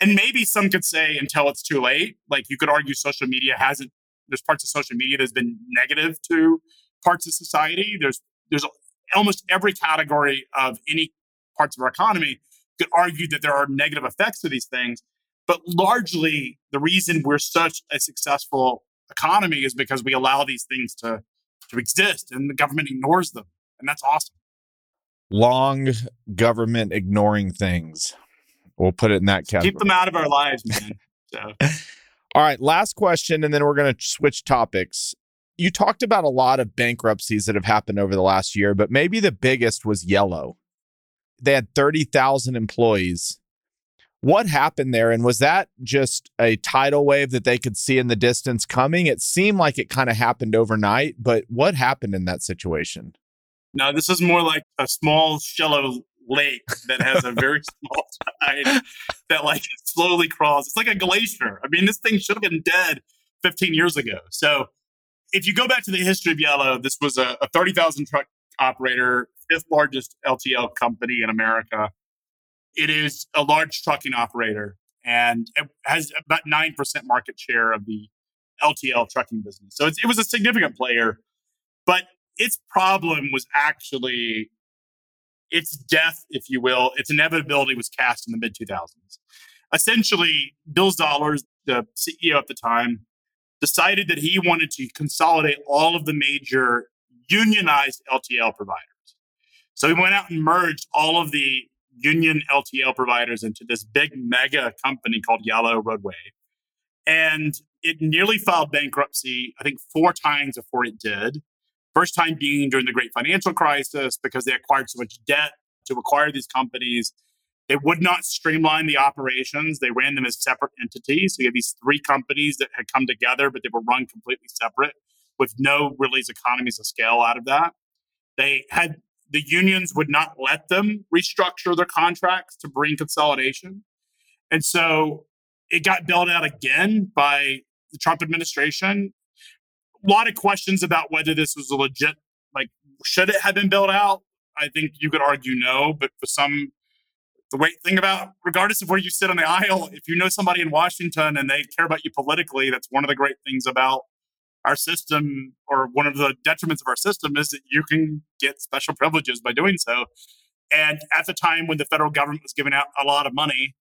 And maybe some could say until it's too late. Like you could argue social media hasn't, there's parts of social media that's been negative to parts of society. There's there's almost every category of any parts of our economy could argue that there are negative effects to these things. But largely, the reason we're such a successful economy is because we allow these things to, to exist and the government ignores them. And that's awesome long government ignoring things. We'll put it in that category. Keep them out of our lives, man. So. All right, last question, and then we're going to switch topics. You talked about a lot of bankruptcies that have happened over the last year, but maybe the biggest was Yellow. They had 30,000 employees. What happened there? And was that just a tidal wave that they could see in the distance coming? It seemed like it kind of happened overnight, but what happened in that situation? Now, this is more like a small shallow lake that has a very small tide that like slowly crawls. It's like a glacier. I mean, this thing should have been dead 15 years ago. So if you go back to the history of Yellow, this was a, a 30,000 truck operator, fifth largest LTL company in America. It is a large trucking operator and it has about 9% market share of the LTL trucking business. So it was a significant player. But its problem was actually its death, if you will, its inevitability was cast in the mid 2000s. Essentially, Bill Zollars, the CEO at the time, decided that he wanted to consolidate all of the major unionized LTL providers. So he went out and merged all of the union LTL providers into this big mega company called Yellow Roadway. And it nearly filed bankruptcy, I think, four times before it did. First time being during the great financial crisis because they acquired so much debt to acquire these companies. They would not streamline the operations. They ran them as separate entities. So you have these three companies that had come together, but they were run completely separate with no really economies of scale out of that. They had the unions would not let them restructure their contracts to bring consolidation. And so it got bailed out again by the Trump administration a lot of questions about whether this was a legit, like, should it have been built out? I think you could argue no, but for some, the great thing about, regardless of where you sit on the aisle, if you know somebody in Washington and they care about you politically, that's one of the great things about our system or one of the detriments of our system is that you can get special privileges by doing so. And at the time when the federal government was giving out a lot of money,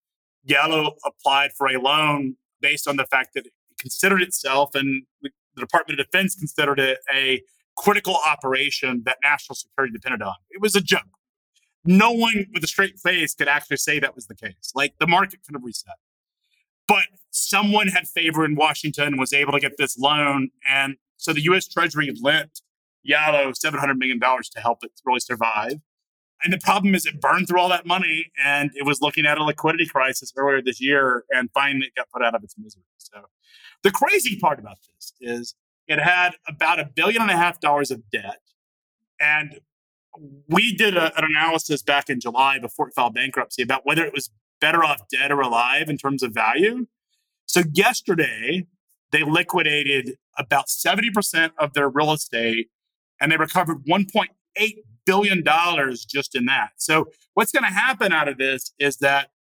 Yellow applied for a loan based on the fact that it considered itself and the Department of Defense considered it a critical operation that national security depended on. It was a joke. No one with a straight face could actually say that was the case. Like the market could have reset. But someone had favor in Washington and was able to get this loan. And so the US Treasury lent Yellow $700 million to help it really survive. And the problem is it burned through all that money and it was looking at a liquidity crisis earlier this year and finally it got put out of its misery. So the crazy part about this is it had about a billion and a half dollars of debt. And we did a, an analysis back in July before it filed bankruptcy about whether it was better off dead or alive in terms of value. So yesterday, they liquidated about 70% of their real estate and they recovered 1.8 billion dollars just in that. So what's going to happen out of this is that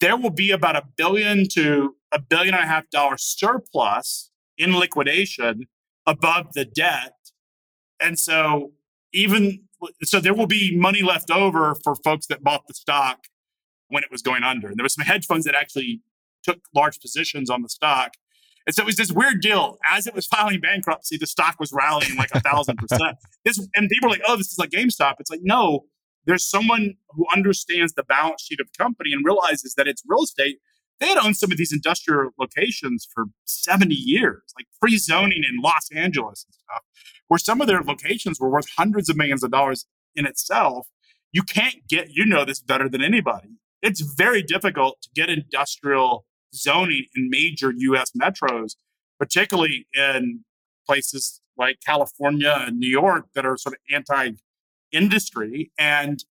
there will be about a billion to a billion and a half dollar surplus in liquidation above the debt. And so even so there will be money left over for folks that bought the stock when it was going under. And there were some hedge funds that actually took large positions on the stock. And so it was this weird deal. As it was filing bankruptcy, the stock was rallying like a thousand percent. This and people are like, "Oh, this is like GameStop." It's like, no, there's someone who understands the balance sheet of the company and realizes that it's real estate. They had owned some of these industrial locations for 70 years, like pre-zoning in Los Angeles and stuff, where some of their locations were worth hundreds of millions of dollars in itself. You can't get, you know this better than anybody. It's very difficult to get industrial zoning in major US metros, particularly in places like California and New York that are sort of anti industry. And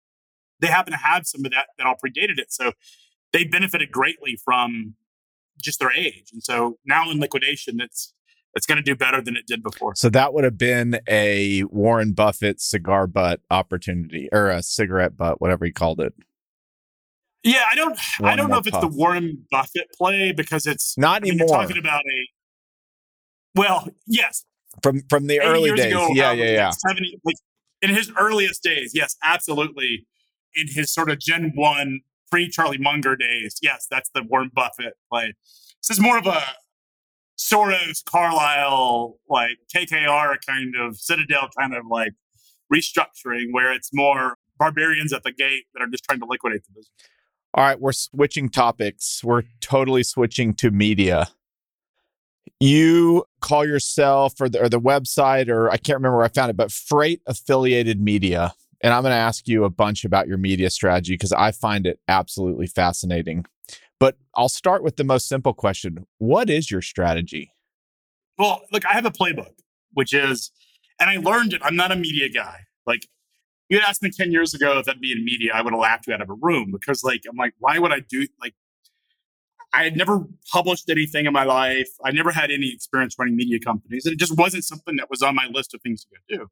they happen to have some of that that all predated it. So they benefited greatly from just their age. And so now in liquidation, it's it's going to do better than it did before. So that would have been a Warren Buffett cigar butt opportunity or a cigarette butt, whatever he called it. Yeah, I don't One I don't know if it's puff. the Warren Buffett play because it's not I mean, anymore. talking about a well, yes. From from the early days. Ago, yeah, uh, yeah, yeah. 70, like, in his earliest days, yes, absolutely. In his sort of Gen 1 pre Charlie Munger days, yes, that's the Warren Buffett play. This is more of a Soros, Carlyle, like KKR kind of Citadel kind of like restructuring where it's more barbarians at the gate that are just trying to liquidate the business. All right, we're switching topics. We're totally switching to media. You call yourself or the, or the website, or I can't remember where I found it, but Freight Affiliated Media. And I'm going to ask you a bunch about your media strategy because I find it absolutely fascinating. But I'll start with the most simple question What is your strategy? Well, look, I have a playbook, which is, and I learned it. I'm not a media guy. Like, you had asked me 10 years ago if I'd be in media, I would have laughed you out of a room because, like, I'm like, why would I do, like, I had never published anything in my life. I never had any experience running media companies. And it just wasn't something that was on my list of things to go do.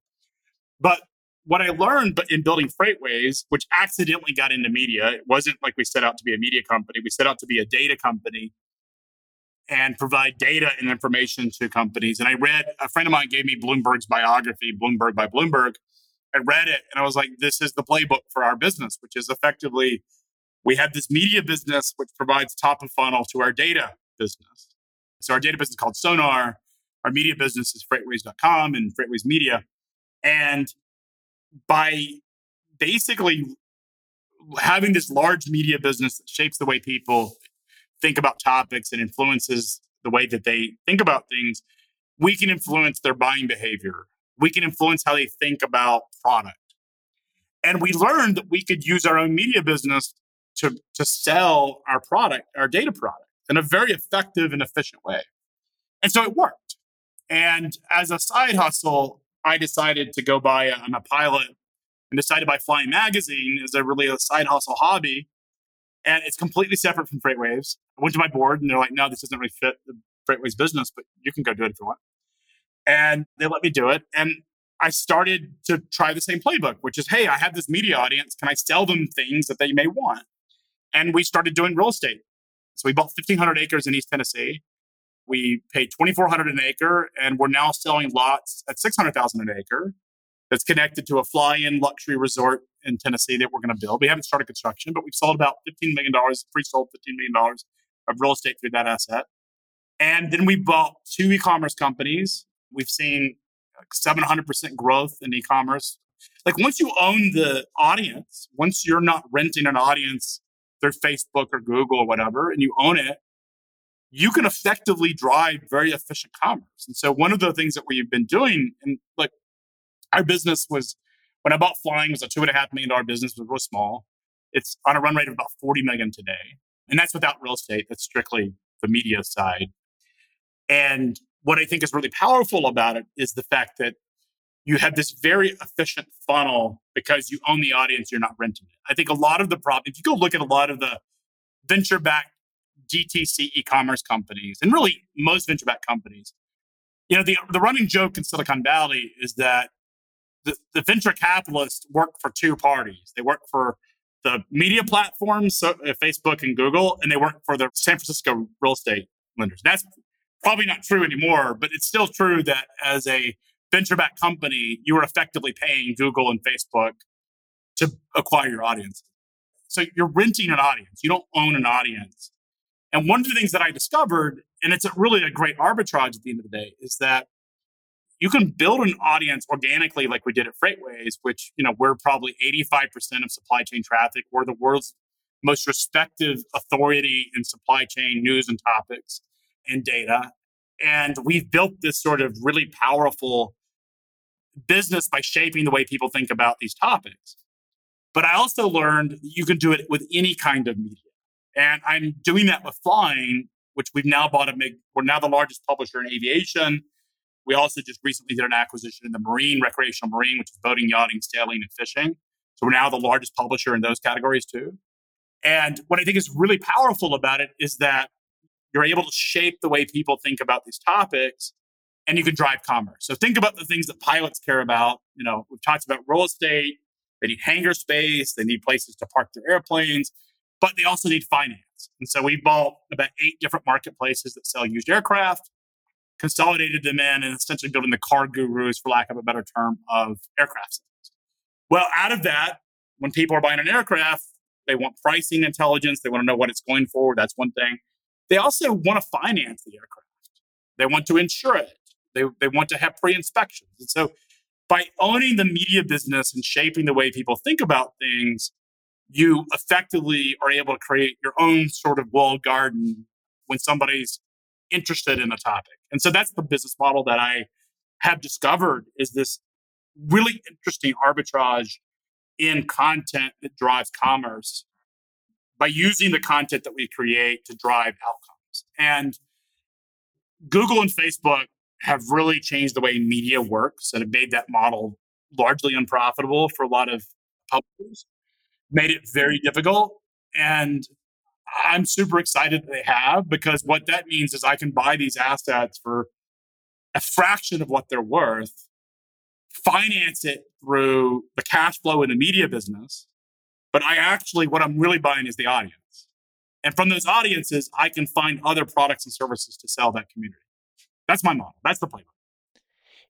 But what I learned but in building FreightWaves, which accidentally got into media, it wasn't like we set out to be a media company. We set out to be a data company and provide data and information to companies. And I read, a friend of mine gave me Bloomberg's biography, Bloomberg by Bloomberg. I read it and I was like, this is the playbook for our business, which is effectively we have this media business which provides top of funnel to our data business. So our data business called Sonar, our media business is freightwaves.com and freightways media. And by basically having this large media business that shapes the way people think about topics and influences the way that they think about things, we can influence their buying behavior we can influence how they think about product. And we learned that we could use our own media business to, to sell our product, our data product, in a very effective and efficient way. And so it worked. And as a side hustle, I decided to go buy, I'm a pilot, and decided by Flying Magazine is a really a side hustle hobby. And it's completely separate from FreightWaves. I went to my board and they're like, no, this doesn't really fit the FreightWaves business, but you can go do it if you want and they let me do it. And I started to try the same playbook, which is, hey, I have this media audience. Can I sell them things that they may want? And we started doing real estate. So we bought 1,500 acres in East Tennessee. We paid 2400 an acre and we're now selling lots at 600,000 an acre that's connected to a fly-in luxury resort in Tennessee that we're going to build. We haven't started construction, but we've sold about $15 million, pre-sold $15 million of real estate through that asset. And then we bought two e-commerce companies. We've seen 700% growth in e-commerce. Like once you own the audience, once you're not renting an audience through Facebook or Google or whatever, and you own it, you can effectively drive very efficient commerce. And so one of the things that we've been doing, and like our business was when I bought Flying was a two and a half million dollar business, was real small. It's on a run rate of about 40 million today. And that's without real estate. That's strictly the media side. And what I think is really powerful about it is the fact that you have this very efficient funnel because you own the audience, you're not renting it. I think a lot of the problem, if you go look at a lot of the venture backed DTC e commerce companies, and really most venture backed companies, you know, the, the running joke in Silicon Valley is that the, the venture capitalists work for two parties. They work for the media platforms, so, uh, Facebook and Google, and they work for the San Francisco real estate lenders. That's probably not true anymore, but it's still true that as a venture backed company, you are effectively paying Google and Facebook to acquire your audience. So you're renting an audience, you don't own an audience. And one of the things that I discovered, and it's a really a great arbitrage at the end of the day, is that you can build an audience organically like we did at FreightWaves, which, you know, we're probably 85% of supply chain traffic. We're the world's most respected authority in supply chain news and topics and data. And we've built this sort of really powerful business by shaping the way people think about these topics. But I also learned you can do it with any kind of media. And I'm doing that with flying, which we've now bought a big, we're now the largest publisher in aviation. We also just recently did an acquisition in the marine, recreational marine, which is boating, yachting, sailing, and fishing. So we're now the largest publisher in those categories too. And what I think is really powerful about it is that you're able to shape the way people think about these topics and you can drive commerce. So think about the things that pilots care about. You know, we've talked about real estate. They need hangar space. They need places to park their airplanes, but they also need finance. And so we bought about eight different marketplaces that sell used aircraft, consolidated them in, and essentially building the CarGurus, for lack of a better term, of aircraft. Well, out of that, when people are buying an aircraft, they want pricing intelligence. They want to know what it's going for. That's one thing. They also want to finance the aircraft. They want to insure it. They, they want to have pre inspections. And so by owning the media business and shaping the way people think about things, you effectively are able to create your own sort of walled garden when somebody's interested in a topic. And so that's the business model that I have discovered is this really interesting arbitrage in content that drives commerce by using the content that we create to drive outcomes. And Google and Facebook have really changed the way media works and have made that model largely unprofitable for a lot of publishers, made it very difficult. And I'm super excited that they have because what that means is I can buy these assets for a fraction of what they're worth, finance it through the cash flow in the media business. But I actually, what I'm really buying is the audience. And from those audiences, I can find other products and services to sell that community. That's my model. That's the playbook.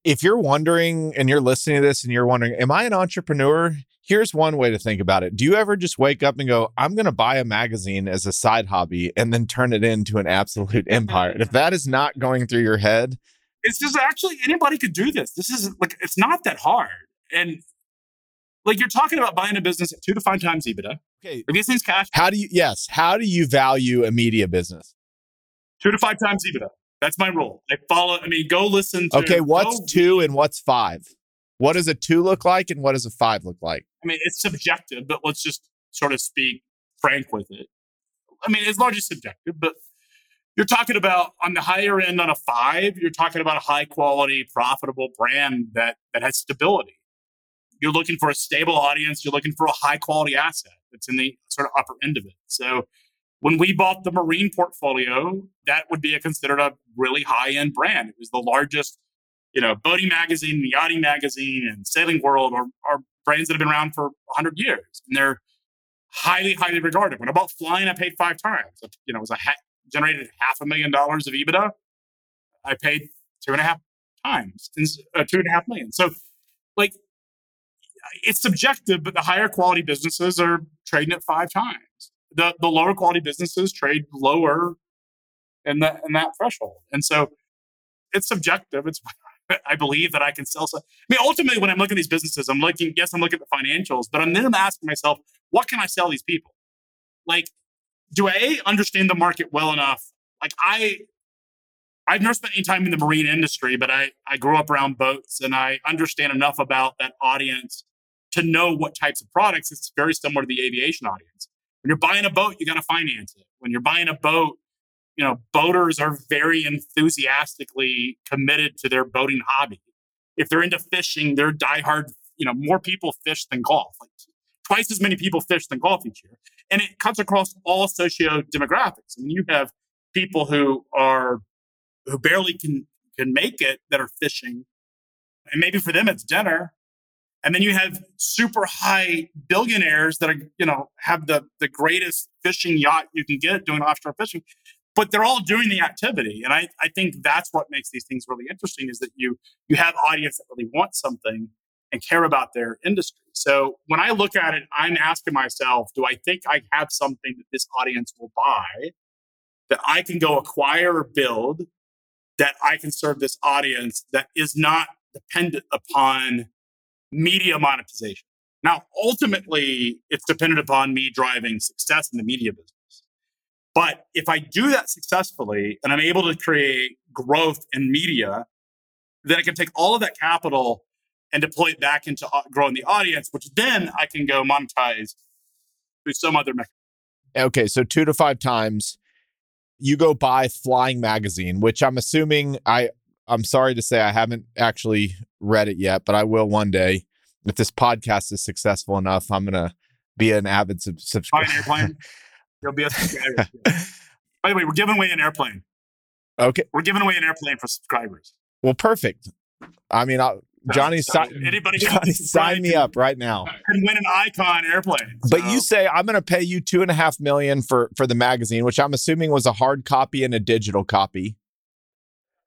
If you're wondering and you're listening to this and you're wondering, am I an entrepreneur? Here's one way to think about it. Do you ever just wake up and go, I'm going to buy a magazine as a side hobby and then turn it into an absolute empire? if that is not going through your head, it's just actually anybody could do this. This is like, it's not that hard. And like you're talking about buying a business at two to five times EBITDA. Okay. If these things cash. How do you, yes, how do you value a media business? Two to five times EBITDA. That's my rule. I follow. I mean, go listen. to Okay, what's two and what's five? What does a two look like, and what does a five look like? I mean, it's subjective, but let's just sort of speak frank with it. I mean, it's largely subjective, but you're talking about on the higher end on a five, you're talking about a high quality, profitable brand that that has stability. You're looking for a stable audience. You're looking for a high quality asset that's in the sort of upper end of it. So when we bought the marine portfolio, that would be a, considered a really high end brand. It was the largest, you know, boating magazine, yachting magazine, and sailing world are, are brands that have been around for 100 years. And they're highly, highly regarded. When I bought flying, I paid five times. You know, it was a ha- generated half a million dollars of EBITDA. I paid two and a half times, uh, two and a half million. So, like, it's subjective, but the higher quality businesses are trading at five times. The the lower quality businesses trade lower in that in that threshold, and so it's subjective. It's I believe that I can sell. Some, I mean, ultimately, when I'm looking at these businesses, I'm looking. Yes, I'm looking at the financials, but I'm then asking myself, what can I sell these people? Like, do I understand the market well enough? Like, I I've never spent any time in the marine industry, but I I grew up around boats, and I understand enough about that audience to know what types of products. It's very similar to the aviation audience. When you're buying a boat, you got to finance it. When you're buying a boat, you know, boaters are very enthusiastically committed to their boating hobby. If they're into fishing, they're diehard, you know, more people fish than golf. Like twice as many people fish than golf each year. And it cuts across all socio demographics. I mean, you have people who are who barely can can make it that are fishing. And maybe for them it's dinner. And then you have super high billionaires that are, you know, have the the greatest fishing yacht you can get doing offshore fishing but they're all doing the activity. And I, I think that's what makes these things really interesting is that you you have audience that really want something and care about their industry. So when I look at it, I'm asking myself, do I think I have something that this audience will buy that I can go acquire or build that I can serve this audience that is not dependent upon media monetization. Now, ultimately, it's dependent upon me driving success in the media business. But if I do that successfully and I'm able to create growth in media, then I can take all of that capital and deploy it back into uh, growing the audience, which then I can go monetize through some other mechanism. Okay, so two to five times you go buy Flying Magazine, which I'm assuming I I'm sorry to say I haven't actually read it yet, but I will one day. If this podcast is successful enough, I'm gonna be an avid sub- subscriber. You'll be a subscriber. By the way, we're giving away an airplane. Okay. We're giving away an airplane for subscribers. Well, perfect. I mean, I'll, Johnny, si- anybody Johnny, sign me up right now and win an icon airplane. So. But you say I'm going to pay you two and a half million for for the magazine, which I'm assuming was a hard copy and a digital copy.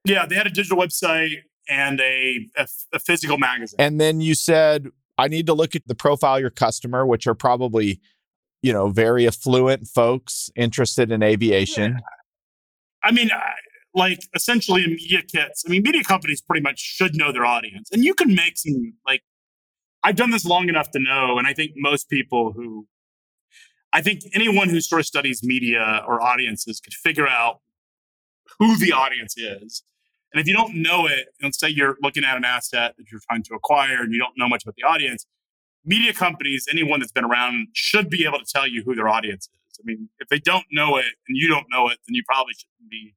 Yeah, they had a digital website and a, a, a physical magazine. And then you said I need to look at the profile your customer, which are probably you know, very affluent folks interested in aviation. Yeah. I mean, like essentially media kits, I mean, media companies pretty much should know their audience. And you can make some, like, I've done this long enough to know, and I think most people who, I think anyone who sort of studies media or audiences could figure out who the audience is. And if you don't know it, let's say you're looking at an asset that you're trying to acquire and you don't know much about the audience, media companies, anyone that's been around, should be able to tell you who their audience is. I mean, if they don't know it and you don't know it, then you probably shouldn't be.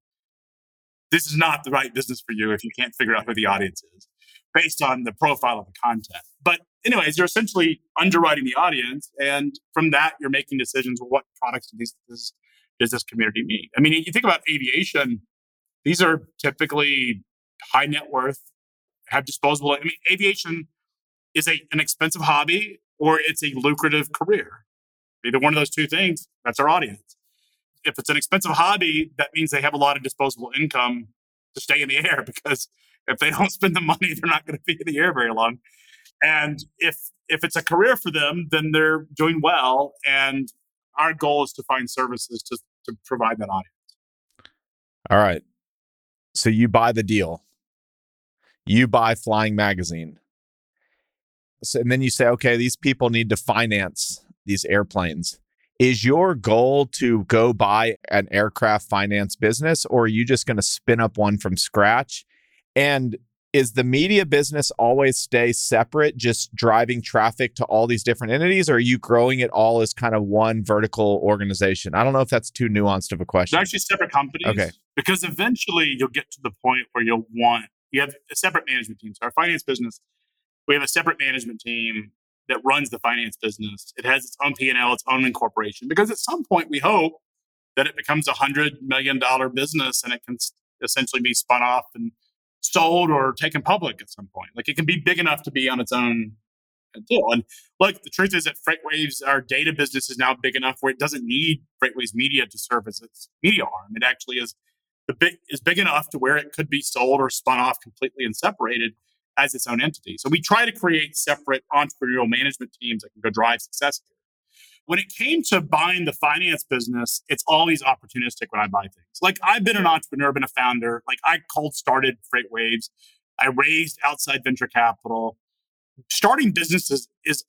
This is not the right business for you if you can't figure out who the audience is based on the profile of the content. But, anyways, you're essentially underwriting the audience. And from that, you're making decisions what products does this, does this community need? I mean, you think about aviation, these are typically high net worth, have disposable. I mean, aviation is a, an expensive hobby or it's a lucrative career. Either one of those two things, that's our audience. If it's an expensive hobby, that means they have a lot of disposable income to stay in the air because if they don't spend the money, they're not going to be in the air very long. And if if it's a career for them, then they're doing well. And our goal is to find services to, to provide that audience. All right. So you buy the deal. You buy Flying Magazine and then you say, okay, these people need to finance these airplanes. Is your goal to go buy an aircraft finance business, or are you just going to spin up one from scratch? And is the media business always stay separate, just driving traffic to all these different entities, or are you growing it all as kind of one vertical organization? I don't know if that's too nuanced of a question. They're actually separate companies. Okay. Because eventually you'll get to the point where you'll want you have a separate management team. So our finance business we have a separate management team that runs the finance business. It has its own P&L, its own incorporation, because at some point we hope that it becomes a hundred million dollar business and it can essentially be spun off and sold or taken public at some point. Like it can be big enough to be on its own deal. And look, the truth is that FreightWaves, our data business is now big enough where it doesn't need FreightWaves Media to serve as its media arm. It actually is the big is big enough to where it could be sold or spun off completely and separated as its own entity. So we try to create separate entrepreneurial management teams that can go drive success. When it came to buying the finance business, it's always opportunistic when I buy things. Like I've been an entrepreneur, been a founder. Like I cold started FreightWaves. I raised outside venture capital. Starting businesses is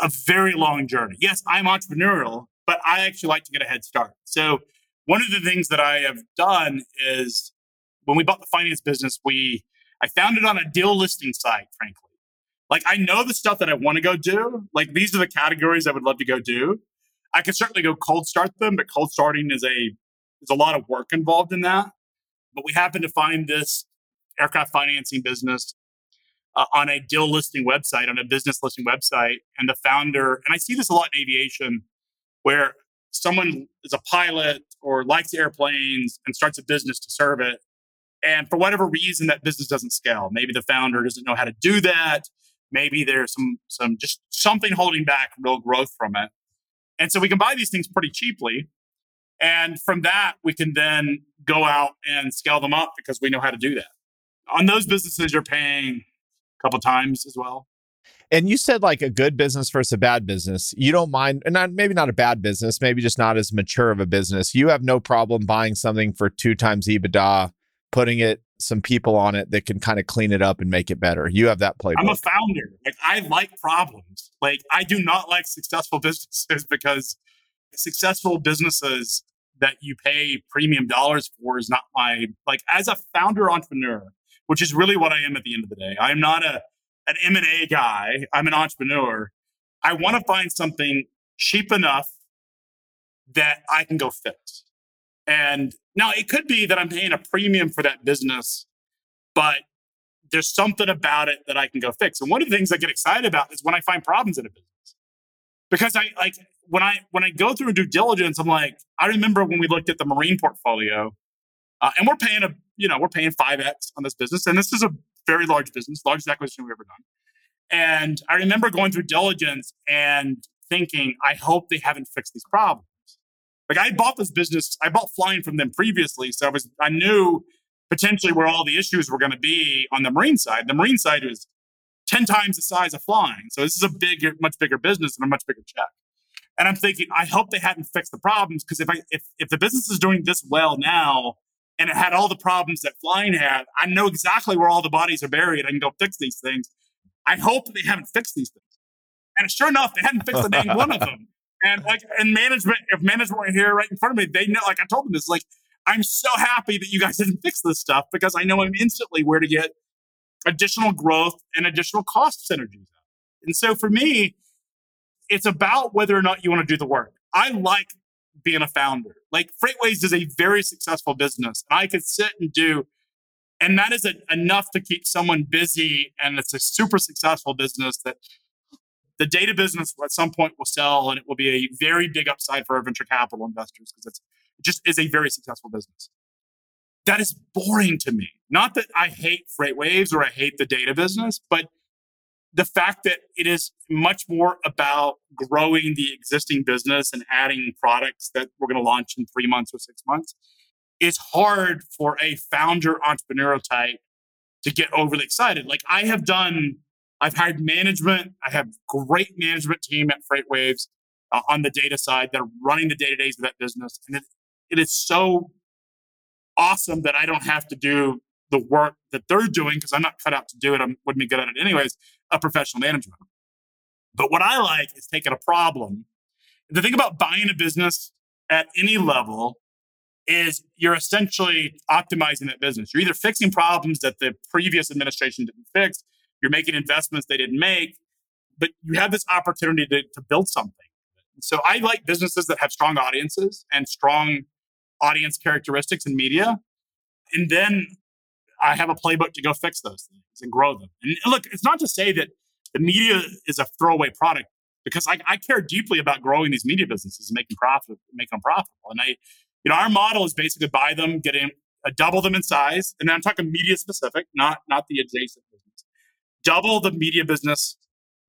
a very long journey. Yes, I'm entrepreneurial, but I actually like to get a head start. So one of the things that I have done is when we bought the finance business, we I found it on a deal listing site, frankly. Like I know the stuff that I want to go do. Like these are the categories I would love to go do. I could certainly go cold start them, but cold starting is a there's a lot of work involved in that. But we happen to find this aircraft financing business uh, on a deal listing website, on a business listing website, and the founder, and I see this a lot in aviation, where someone is a pilot or likes airplanes and starts a business to serve it. And for whatever reason, that business doesn't scale. Maybe the founder doesn't know how to do that. Maybe there's some some just something holding back real growth from it. And so we can buy these things pretty cheaply. And from that, we can then go out and scale them up because we know how to do that. On those businesses, you're paying a couple times as well. And you said like a good business versus a bad business. You don't mind, and not, maybe not a bad business, maybe just not as mature of a business. You have no problem buying something for two times EBITDA, putting it some people on it that can kind of clean it up and make it better. You have that playbook. I'm a founder. Like I like problems. Like I do not like successful businesses because successful businesses that you pay premium dollars for is not my like as a founder entrepreneur, which is really what I am at the end of the day. I am not a an M&A guy. I'm an entrepreneur. I want to find something cheap enough that I can go fix. And now it could be that I'm paying a premium for that business, but there's something about it that I can go fix. And one of the things I get excited about is when I find problems in a business. Because I like when I when I go through due diligence, I'm like, I remember when we looked at the marine portfolio, uh, and we're paying a you know we're paying five x on this business, and this is a very large business, largest acquisition we've ever done. And I remember going through diligence and thinking, I hope they haven't fixed these problems. Like I bought this business, I bought flying from them previously, so I was I knew potentially where all the issues were going to be on the marine side. The marine side was 10 times the size of flying. So this is a bigger, much bigger business and a much bigger check. And I'm thinking, I hope they hadn't fixed the problems because if I if if the business is doing this well now, and it had all the problems that flying had. I know exactly where all the bodies are buried. I can go fix these things. I hope they haven't fixed these things. And sure enough, they hadn't fixed a dang one of them. And like, and management, if management were here right in front of me, they know, like I told them this, like, I'm so happy that you guys didn't fix this stuff because I know I'm instantly where to get additional growth and additional cost synergies. And so for me, it's about whether or not you want to do the work. I like being a founder. Like FreightWaves is a very successful business. And I could sit and do, and that is a, enough to keep someone busy. And it's a super successful business that the data business at some point will sell and it will be a very big upside for our venture capital investors because it's it just is a very successful business. That is boring to me. Not that I hate FreightWaves or I hate the data business, but the fact that it is much more about growing the existing business and adding products that we're going to launch in three months or six months is hard for a founder entrepreneurial type to get overly excited. Like I have done, I've hired management. I have great management team at FreightWaves uh, on the data side that are running the day to days of that business. And it, it is so awesome that I don't have to do the work that they're doing because I'm not cut out to do it. I wouldn't be good at it anyways. A professional management. But what I like is taking a problem. The thing about buying a business at any level is you're essentially optimizing that business. You're either fixing problems that the previous administration didn't fix, you're making investments they didn't make, but you have this opportunity to, to build something. So I like businesses that have strong audiences and strong audience characteristics in media. And then I have a playbook to go fix those things and grow them. And look, it's not to say that the media is a throwaway product because I, I care deeply about growing these media businesses and making profit, making them profitable. And I, you know, our model is basically buy them, get in, uh, double them in size, and then I'm talking media specific, not not the adjacent business. Double the media business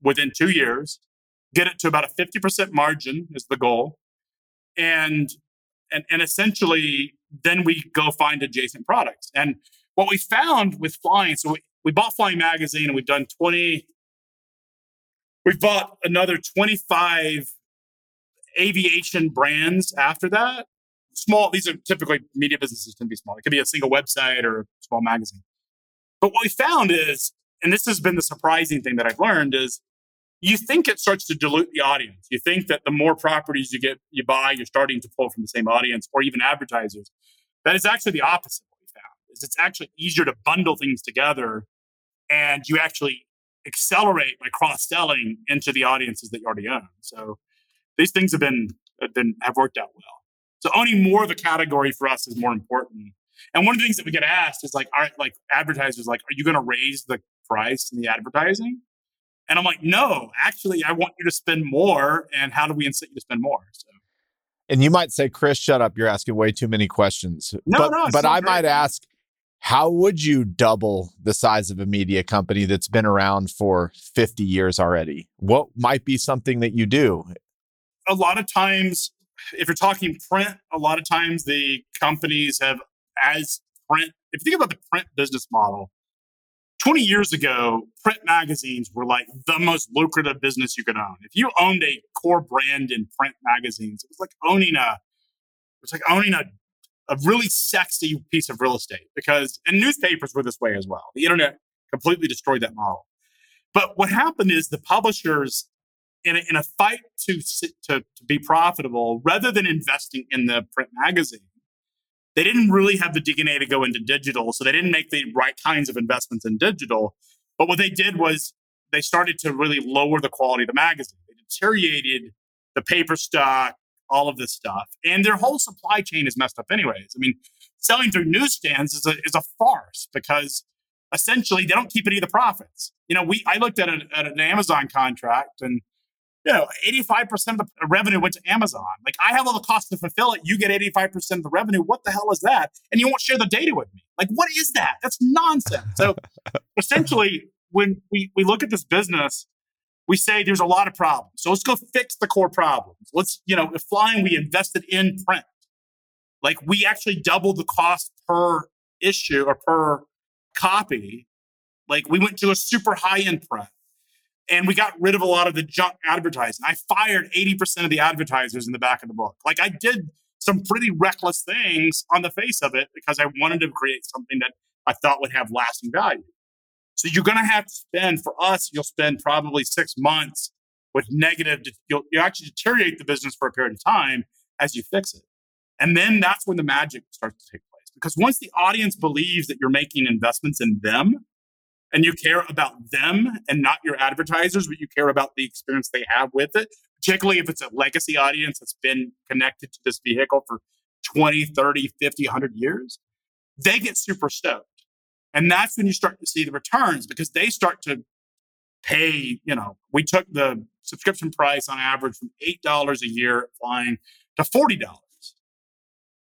within two years, get it to about a 50% margin is the goal, and and, and essentially, then we go find adjacent products. And what we found with flying, so we, we bought Flying Magazine and we've done 20, we've bought another 25 aviation brands after that. Small, these are typically media businesses can be small. It could be a single website or a small magazine. But what we found is, and this has been the surprising thing that I've learned is you think it starts to dilute the audience. You think that the more properties you get, you buy, you're starting to pull from the same audience or even advertisers. That is actually the opposite. What we found is it's actually easier to bundle things together, and you actually accelerate by cross selling into the audiences that you already own. So these things have been have been have worked out well. So owning more of a category for us is more important. And one of the things that we get asked is like, are like advertisers like, are you going to raise the price in the advertising? And I'm like, no, actually, I want you to spend more. And how do we incent you to spend more? So. And you might say, Chris, shut up. You're asking way too many questions. No, but, no, but I might ask, how would you double the size of a media company that's been around for 50 years already? What might be something that you do? A lot of times, if you're talking print, a lot of times the companies have, as print, if you think about the print business model, 20 years ago, print magazines were like the most lucrative business you could own. If you owned a core brand in print magazines, it was like owning a, it was like owning a, a really sexy piece of real estate because, and newspapers were this way as well. The internet completely destroyed that model. But what happened is the publishers, in a, in a fight to, to, to be profitable, rather than investing in the print magazine, they didn't really have the DNA to go into digital. So they didn't make the right kinds of investments in digital. But what they did was they started to really lower the quality of the magazine. They deteriorated the paper stock, all of this stuff. And their whole supply chain is messed up, anyways. I mean, selling through newsstands is a, is a farce because essentially they don't keep any of the profits. You know, we I looked at, a, at an Amazon contract and you know, 85% of the revenue went to Amazon. Like I have all the costs to fulfill it. You get 85% of the revenue. What the hell is that? And you won't share the data with me. Like, what is that? That's nonsense. So essentially, when we, we look at this business, we say there's a lot of problems. So let's go fix the core problems. Let's, you know, if flying, we invested in print. Like we actually doubled the cost per issue or per copy. Like we went to a super high end print and we got rid of a lot of the junk advertising. I fired 80% of the advertisers in the back of the book. Like I did some pretty reckless things on the face of it because I wanted to create something that I thought would have lasting value. So you're going to have to spend, for us, you'll spend probably six months with negative, you'll, you actually deteriorate the business for a period of time as you fix it. And then that's when the magic starts to take place. Because once the audience believes that you're making investments in them, and you care about them and not your advertisers, but you care about the experience they have with it, particularly if it's a legacy audience that's been connected to this vehicle for 20, 30, 50, 100 years, they get super stoked. And that's when you start to see the returns because they start to pay, you know, we took the subscription price on average from $8 a year flying to $40.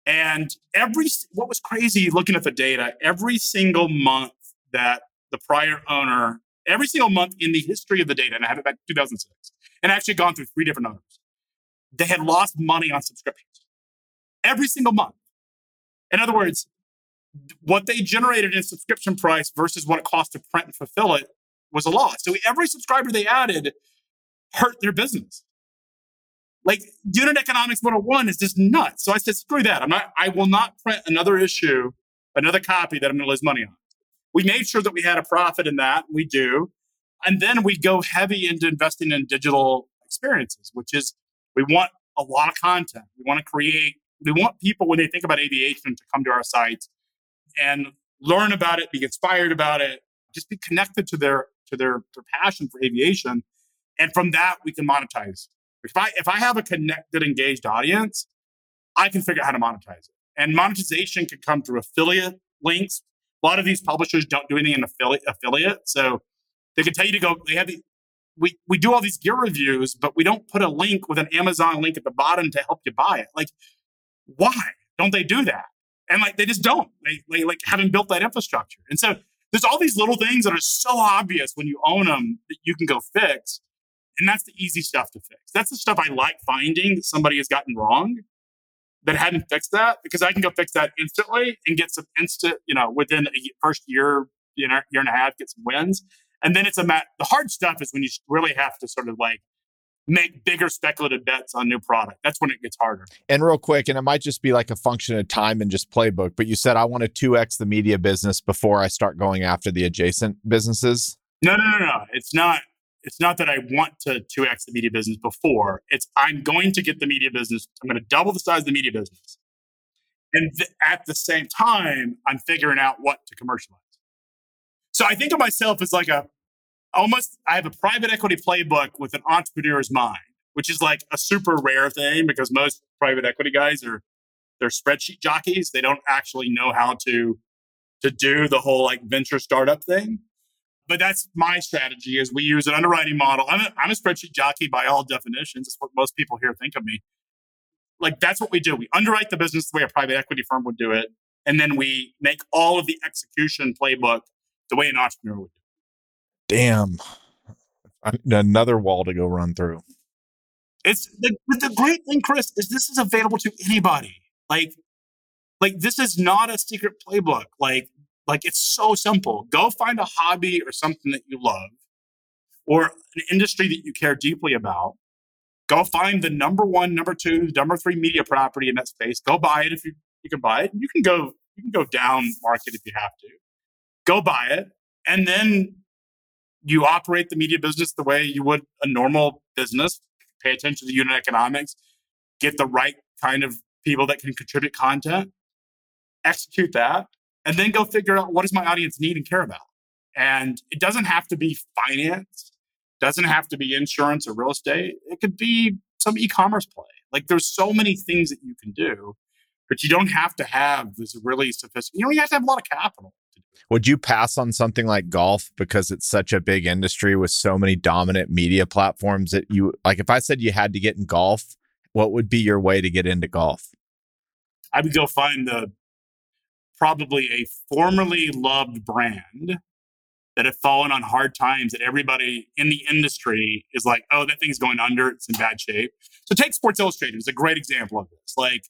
And every, what was crazy looking at the data, every single month that the prior owner every single month in the history of the data, and I have it back to 2006, and I actually gone through three different owners. They had lost money on subscriptions every single month. In other words, what they generated in subscription price versus what it cost to print and fulfill it was a loss. So every subscriber they added hurt their business. Like unit economics 101 is just nuts. So I said, screw that. I'm not, I will not print another issue, another copy that I'm going to lose money on. We made sure that we had a profit in that. We do. And then we go heavy into investing in digital experiences, which is we want a lot of content. We want to create, we want people when they think about aviation to come to our site and learn about it, be inspired about it, just be connected to their to their, their passion for aviation. And from that we can monetize. If I if I have a connected, engaged audience, I can figure out how to monetize it. And monetization can come through affiliate links, a lot of these publishers don't do anything in affiliate, affiliate. So they can tell you to go, they have the, we, we do all these gear reviews, but we don't put a link with an Amazon link at the bottom to help you buy it. Like, why don't they do that? And like, they just don't. They, they like haven't built that infrastructure. And so there's all these little things that are so obvious when you own them that you can go fix. And that's the easy stuff to fix. That's the stuff I like finding that somebody has gotten wrong that hadn't fixed that because I can go fix that instantly and get some instant, you know, within a first year, you know, year and a half, get some wins. And then it's a mat. The hard stuff is when you really have to sort of like make bigger speculative bets on new product. That's when it gets harder. And real quick, and it might just be like a function of time and just playbook, but you said I want to 2x the media business before I start going after the adjacent businesses. No, no, no, no. It's not it's not that I want to 2x the media business before. It's I'm going to get the media business. I'm going to double the size of the media business. And th- at the same time, I'm figuring out what to commercialize. So I think of myself as like a almost I have a private equity playbook with an entrepreneur's mind, which is like a super rare thing because most private equity guys are they're spreadsheet jockeys. They don't actually know how to to do the whole like venture startup thing. But that's my strategy is we use an underwriting model. I'm a, I'm a spreadsheet jockey by all definitions. That's what most people here think of me. Like that's what we do. We underwrite the business the way a private equity firm would do it. And then we make all of the execution playbook the way an entrepreneur would do damn, another wall to go run through. It's the, the great thing, Chris, is this is available to anybody. Like, like this is not a secret playbook. Like, like it's so simple. Go find a hobby or something that you love, or an industry that you care deeply about. Go find the number one, number two, number three media property in that space. Go buy it if you you can buy it. You can go you can go down market if you have to. Go buy it, and then you operate the media business the way you would a normal business. Pay attention to the unit economics, get the right kind of people that can contribute content, execute that, and then go figure out what does my audience need and care about. And it doesn't have to be finance, doesn't have to be insurance or real estate. It could be some e-commerce play. Like there's so many things that you can do, but you don't have to have this really sophisticated. You know, you have to have a lot of capital. Would you pass on something like golf because it's such a big industry with so many dominant media platforms that you like? If I said you had to get in golf, what would be your way to get into golf? I would go find the probably a formerly loved brand that have fallen on hard times that everybody in the industry is like, oh, that thing's going under, it's in bad shape. So take Sports Illustrated as a great example of this. Like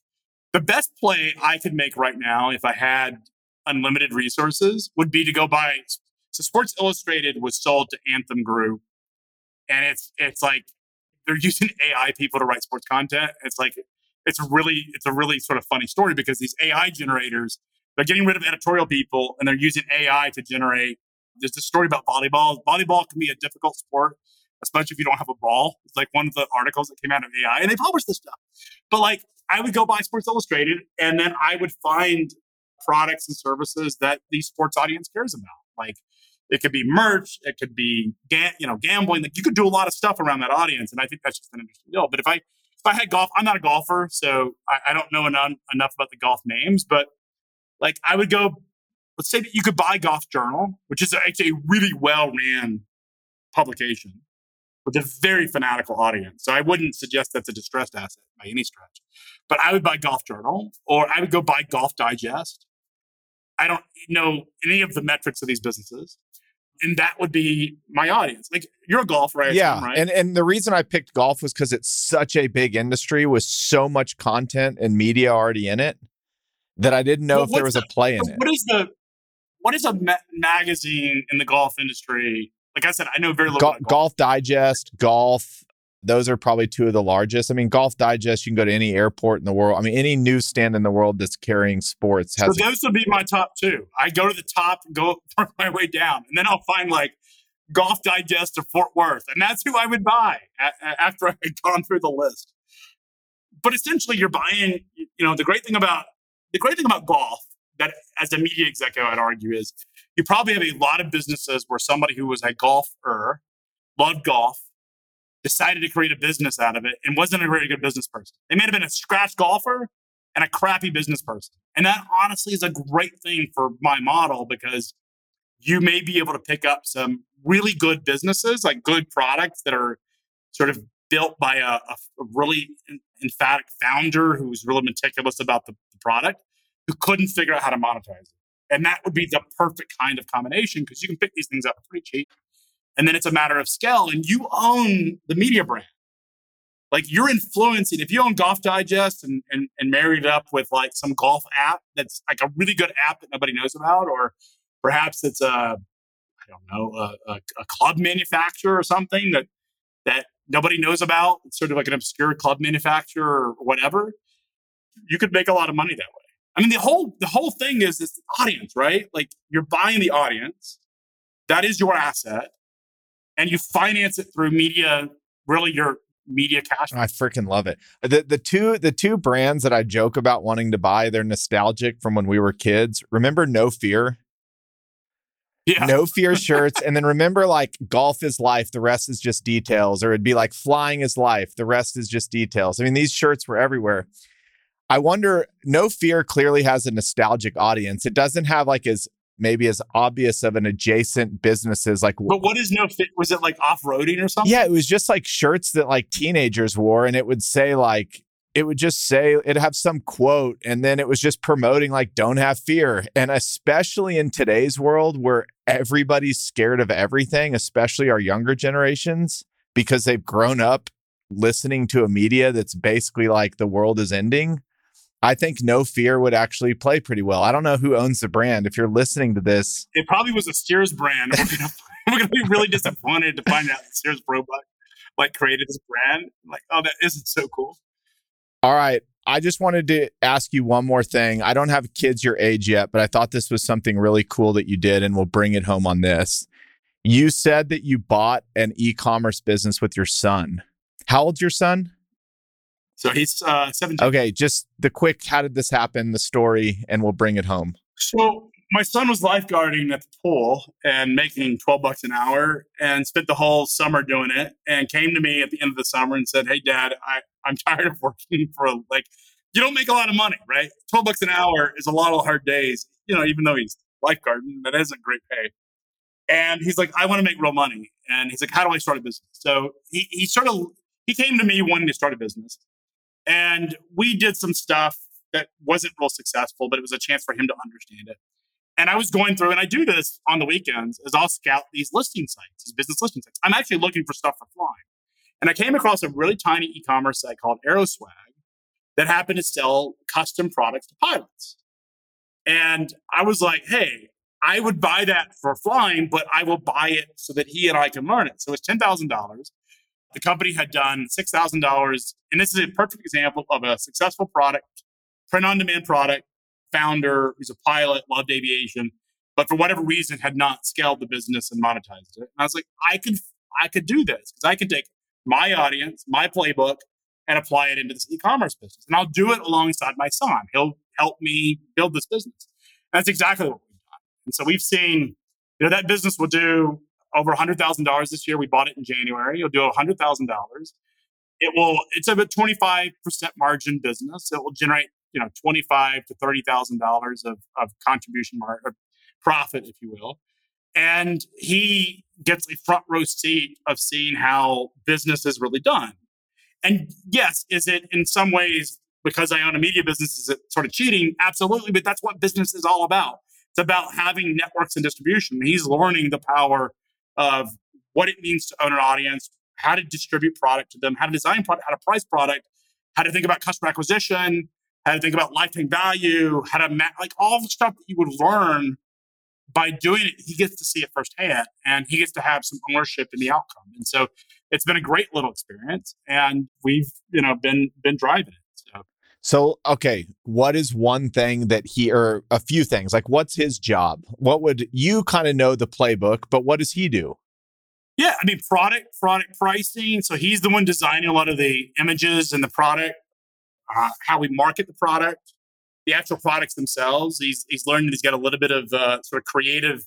the best play I could make right now if I had unlimited resources would be to go buy. So Sports Illustrated was sold to Anthem Group, and it's it's like they're using AI people to write sports content. It's like it's really it's a really sort of funny story because these AI generators they're getting rid of editorial people and they're using AI to generate. There's a story about volleyball. Volleyball can be a difficult sport, especially if you don't have a ball. It's like one of the articles that came out of AI, and they published this stuff. But like, I would go buy Sports Illustrated, and then I would find products and services that the sports audience cares about. Like it could be merch, it could be ga- you know gambling. Like you could do a lot of stuff around that audience, and I think that's just an interesting deal. But if I if I had golf, I'm not a golfer, so I, I don't know enough, enough about the golf names. But like I would go. Let's say that you could buy Golf Journal, which is actually a really well ran publication with a very fanatical audience. So I wouldn't suggest that's a distressed asset by any stretch. But I would buy Golf Journal or I would go buy Golf Digest I don't know any of the metrics of these businesses. And that would be my audience. Like you're a golfer, right? Yeah. right? And and the reason I picked golf was because it's such a big industry with so much content and media already in it that I didn't know well, if there was the, a play in it. What is the what is a ma- magazine in the golf industry? Like I said, I know very little. Go- golf. golf Digest, golf, those are probably two of the largest. I mean, Golf Digest, you can go to any airport in the world. I mean, any newsstand in the world that's carrying sports has. So those would be my top two. I go to the top, go work my way down, and then I'll find like Golf Digest or Fort Worth, and that's who I would buy a- after I had gone through the list. But essentially, you're buying. You know, the great thing about the great thing about golf that, as a media executive, I'd argue is you probably have a lot of businesses where somebody who was a golfer loved golf decided to create a business out of it and wasn't a very good business person. They may have been a scratch golfer and a crappy business person. And that honestly is a great thing for my model because you may be able to pick up some really good businesses, like good products that are sort of built by a, a really emphatic founder who's really meticulous about the, the product, who couldn't figure out how to monetize it. And that would be the perfect kind of combination because you can pick these things up pretty cheap and then it's a matter of scale and you own the media brand like you're influencing if you own golf digest and, and and married it up with like some golf app that's like a really good app that nobody knows about or perhaps it's a i don't know a, a, a club manufacturer or something that that nobody knows about it's sort of like an obscure club manufacturer or whatever you could make a lot of money that way i mean the whole the whole thing is this audience right like you're buying the audience that is your asset and you finance it through media really your media cash. I freaking love it. The the two the two brands that I joke about wanting to buy, they're nostalgic from when we were kids. Remember No Fear? Yeah. No Fear shirts. and then remember like golf is life, the rest is just details. Or it'd be like flying is life, the rest is just details. I mean, these shirts were everywhere. I wonder, No Fear clearly has a nostalgic audience. It doesn't have like as maybe as obvious of an adjacent businesses like but what is no fit was it like off-roading or something yeah it was just like shirts that like teenagers wore and it would say like it would just say it'd have some quote and then it was just promoting like don't have fear and especially in today's world where everybody's scared of everything especially our younger generations because they've grown up listening to a media that's basically like the world is ending I think No Fear would actually play pretty well. I don't know who owns the brand. If you're listening to this, it probably was a Sears brand. We're gonna, be really disappointed to find out that Sears Roebuck like created this brand. Like, oh, that isn't so cool. All right. I just wanted to ask you one more thing. I don't have kids your age yet, but I thought this was something really cool that you did, and we'll bring it home on this. You said that you bought an e commerce business with your son. How old's your son? So he's uh, 17. Okay, just the quick how did this happen, the story, and we'll bring it home. So my son was lifeguarding at the pool and making 12 bucks an hour and spent the whole summer doing it and came to me at the end of the summer and said, Hey dad, I, I'm tired of working for like you don't make a lot of money, right? 12 bucks an hour is a lot of hard days, you know, even though he's lifeguarding, that isn't great pay. And he's like, I want to make real money. And he's like, How do I start a business? So he, he sort of he came to me wanting to start a business. And we did some stuff that wasn't real successful, but it was a chance for him to understand it. And I was going through, and I do this on the weekends, is I'll scout these listing sites, these business listing sites. I'm actually looking for stuff for flying. And I came across a really tiny e-commerce site called Aeroswag that happened to sell custom products to pilots. And I was like, hey, I would buy that for flying, but I will buy it so that he and I can learn it. So it's ten thousand dollars the company had done $6,000. And this is a perfect example of a successful product, print on demand product, founder who's a pilot, loved aviation, but for whatever reason had not scaled the business and monetized it. And I was like, I could, I could do this because I could take my audience, my playbook, and apply it into this e-commerce business. And I'll do it alongside my son. He'll help me build this business. And that's exactly what we've done. And so we've seen, you know, that business will do over $100,000 this year. We bought it in January. You'll do $100,000. It will, it's a 25% margin business. It will generate, you know, 25 to $30,000 of, of contribution margin, profit, if you will. And he gets a front row seat of seeing how business is really done. And yes, is it in some ways because I own a media business, is it sort of cheating? Absolutely. But that's what business is all about. It's about having networks and distribution. He's learning the power of what it means to own an audience, how to distribute product to them, how to design product, how to price product, how to think about customer acquisition, how to think about lifetime value, how to ma- like all the stuff that you would learn by doing it. He gets to see it firsthand, and he gets to have some ownership in the outcome. And so it's been a great little experience, and we've you know been been driving it. So. Okay, what is one thing that he, or a few things, like what's his job? What would you kind of know the playbook, but what does he do? Yeah, I mean, product, product pricing. So he's the one designing a lot of the images and the product, uh, how we market the product, the actual products themselves. He's he's learned that he's got a little bit of uh, sort of creative,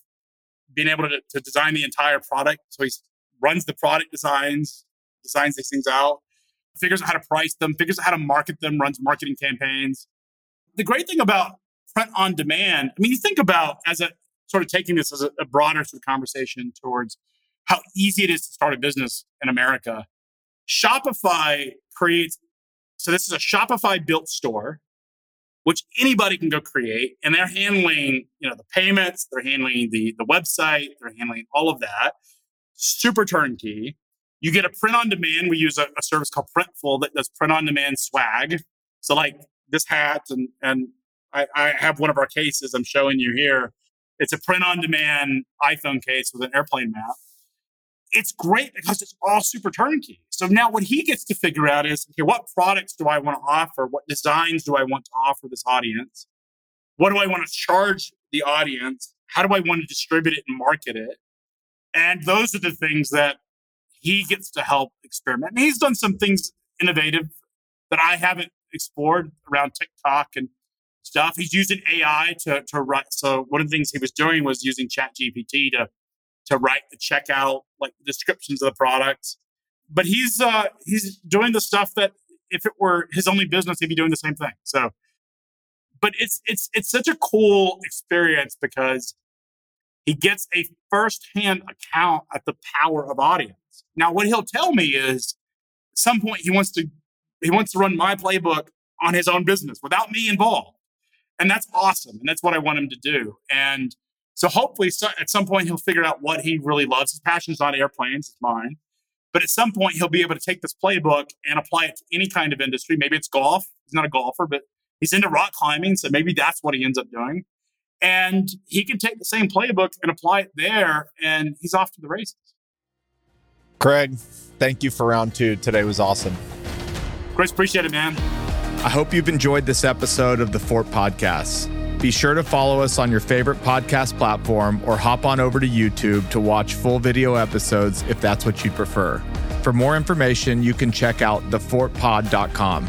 being able to, to design the entire product. So he runs the product designs, designs these things out figures out how to price them, figures out how to market them, runs marketing campaigns. The great thing about print on demand, I mean, you think about as a sort of taking this as a, a broader sort of conversation towards how easy it is to start a business in America. Shopify creates, so this is a Shopify built store, which anybody can go create, and they're handling, you know, the payments, they're handling the the website, they're handling all of that, super turnkey. You get a print on demand. We use a, a service called Printful that does print on demand swag. So like this hat and and I, I have one of our cases I'm showing you here. It's a print on demand iPhone case with an airplane map. It's great because it's all super turnkey. So now what he gets to figure out is okay, what products do I want to offer? What designs do I want to offer this audience? What do I want to charge the audience? How do I want to distribute it and market it? And those are the things that he gets to help experiment. And he's done some things innovative that I haven't explored around TikTok and stuff. He's using AI to to write. So one of the things he was doing was using Chat GPT to to write the checkout like descriptions of the products. But he's uh he's doing the stuff that if it were his only business, he'd be doing the same thing. So but it's it's it's such a cool experience because he gets a first-hand account at the power of audience. Now, what he'll tell me is at some point he wants to he wants to run my playbook on his own business without me involved. And that's awesome. And that's what I want him to do. And so hopefully so, at some point he'll figure out what he really loves. His passion is not airplanes, it's mine. But at some point he'll be able to take this playbook and apply it to any kind of industry. Maybe it's golf. He's not a golfer, but he's into rock climbing. So maybe that's what he ends up doing. And he can take the same playbook and apply it there, and he's off to the races. Craig, thank you for round two. Today was awesome. Chris, appreciate it, man. I hope you've enjoyed this episode of the Fort Podcast. Be sure to follow us on your favorite podcast platform or hop on over to YouTube to watch full video episodes if that's what you prefer. For more information, you can check out thefortpod.com.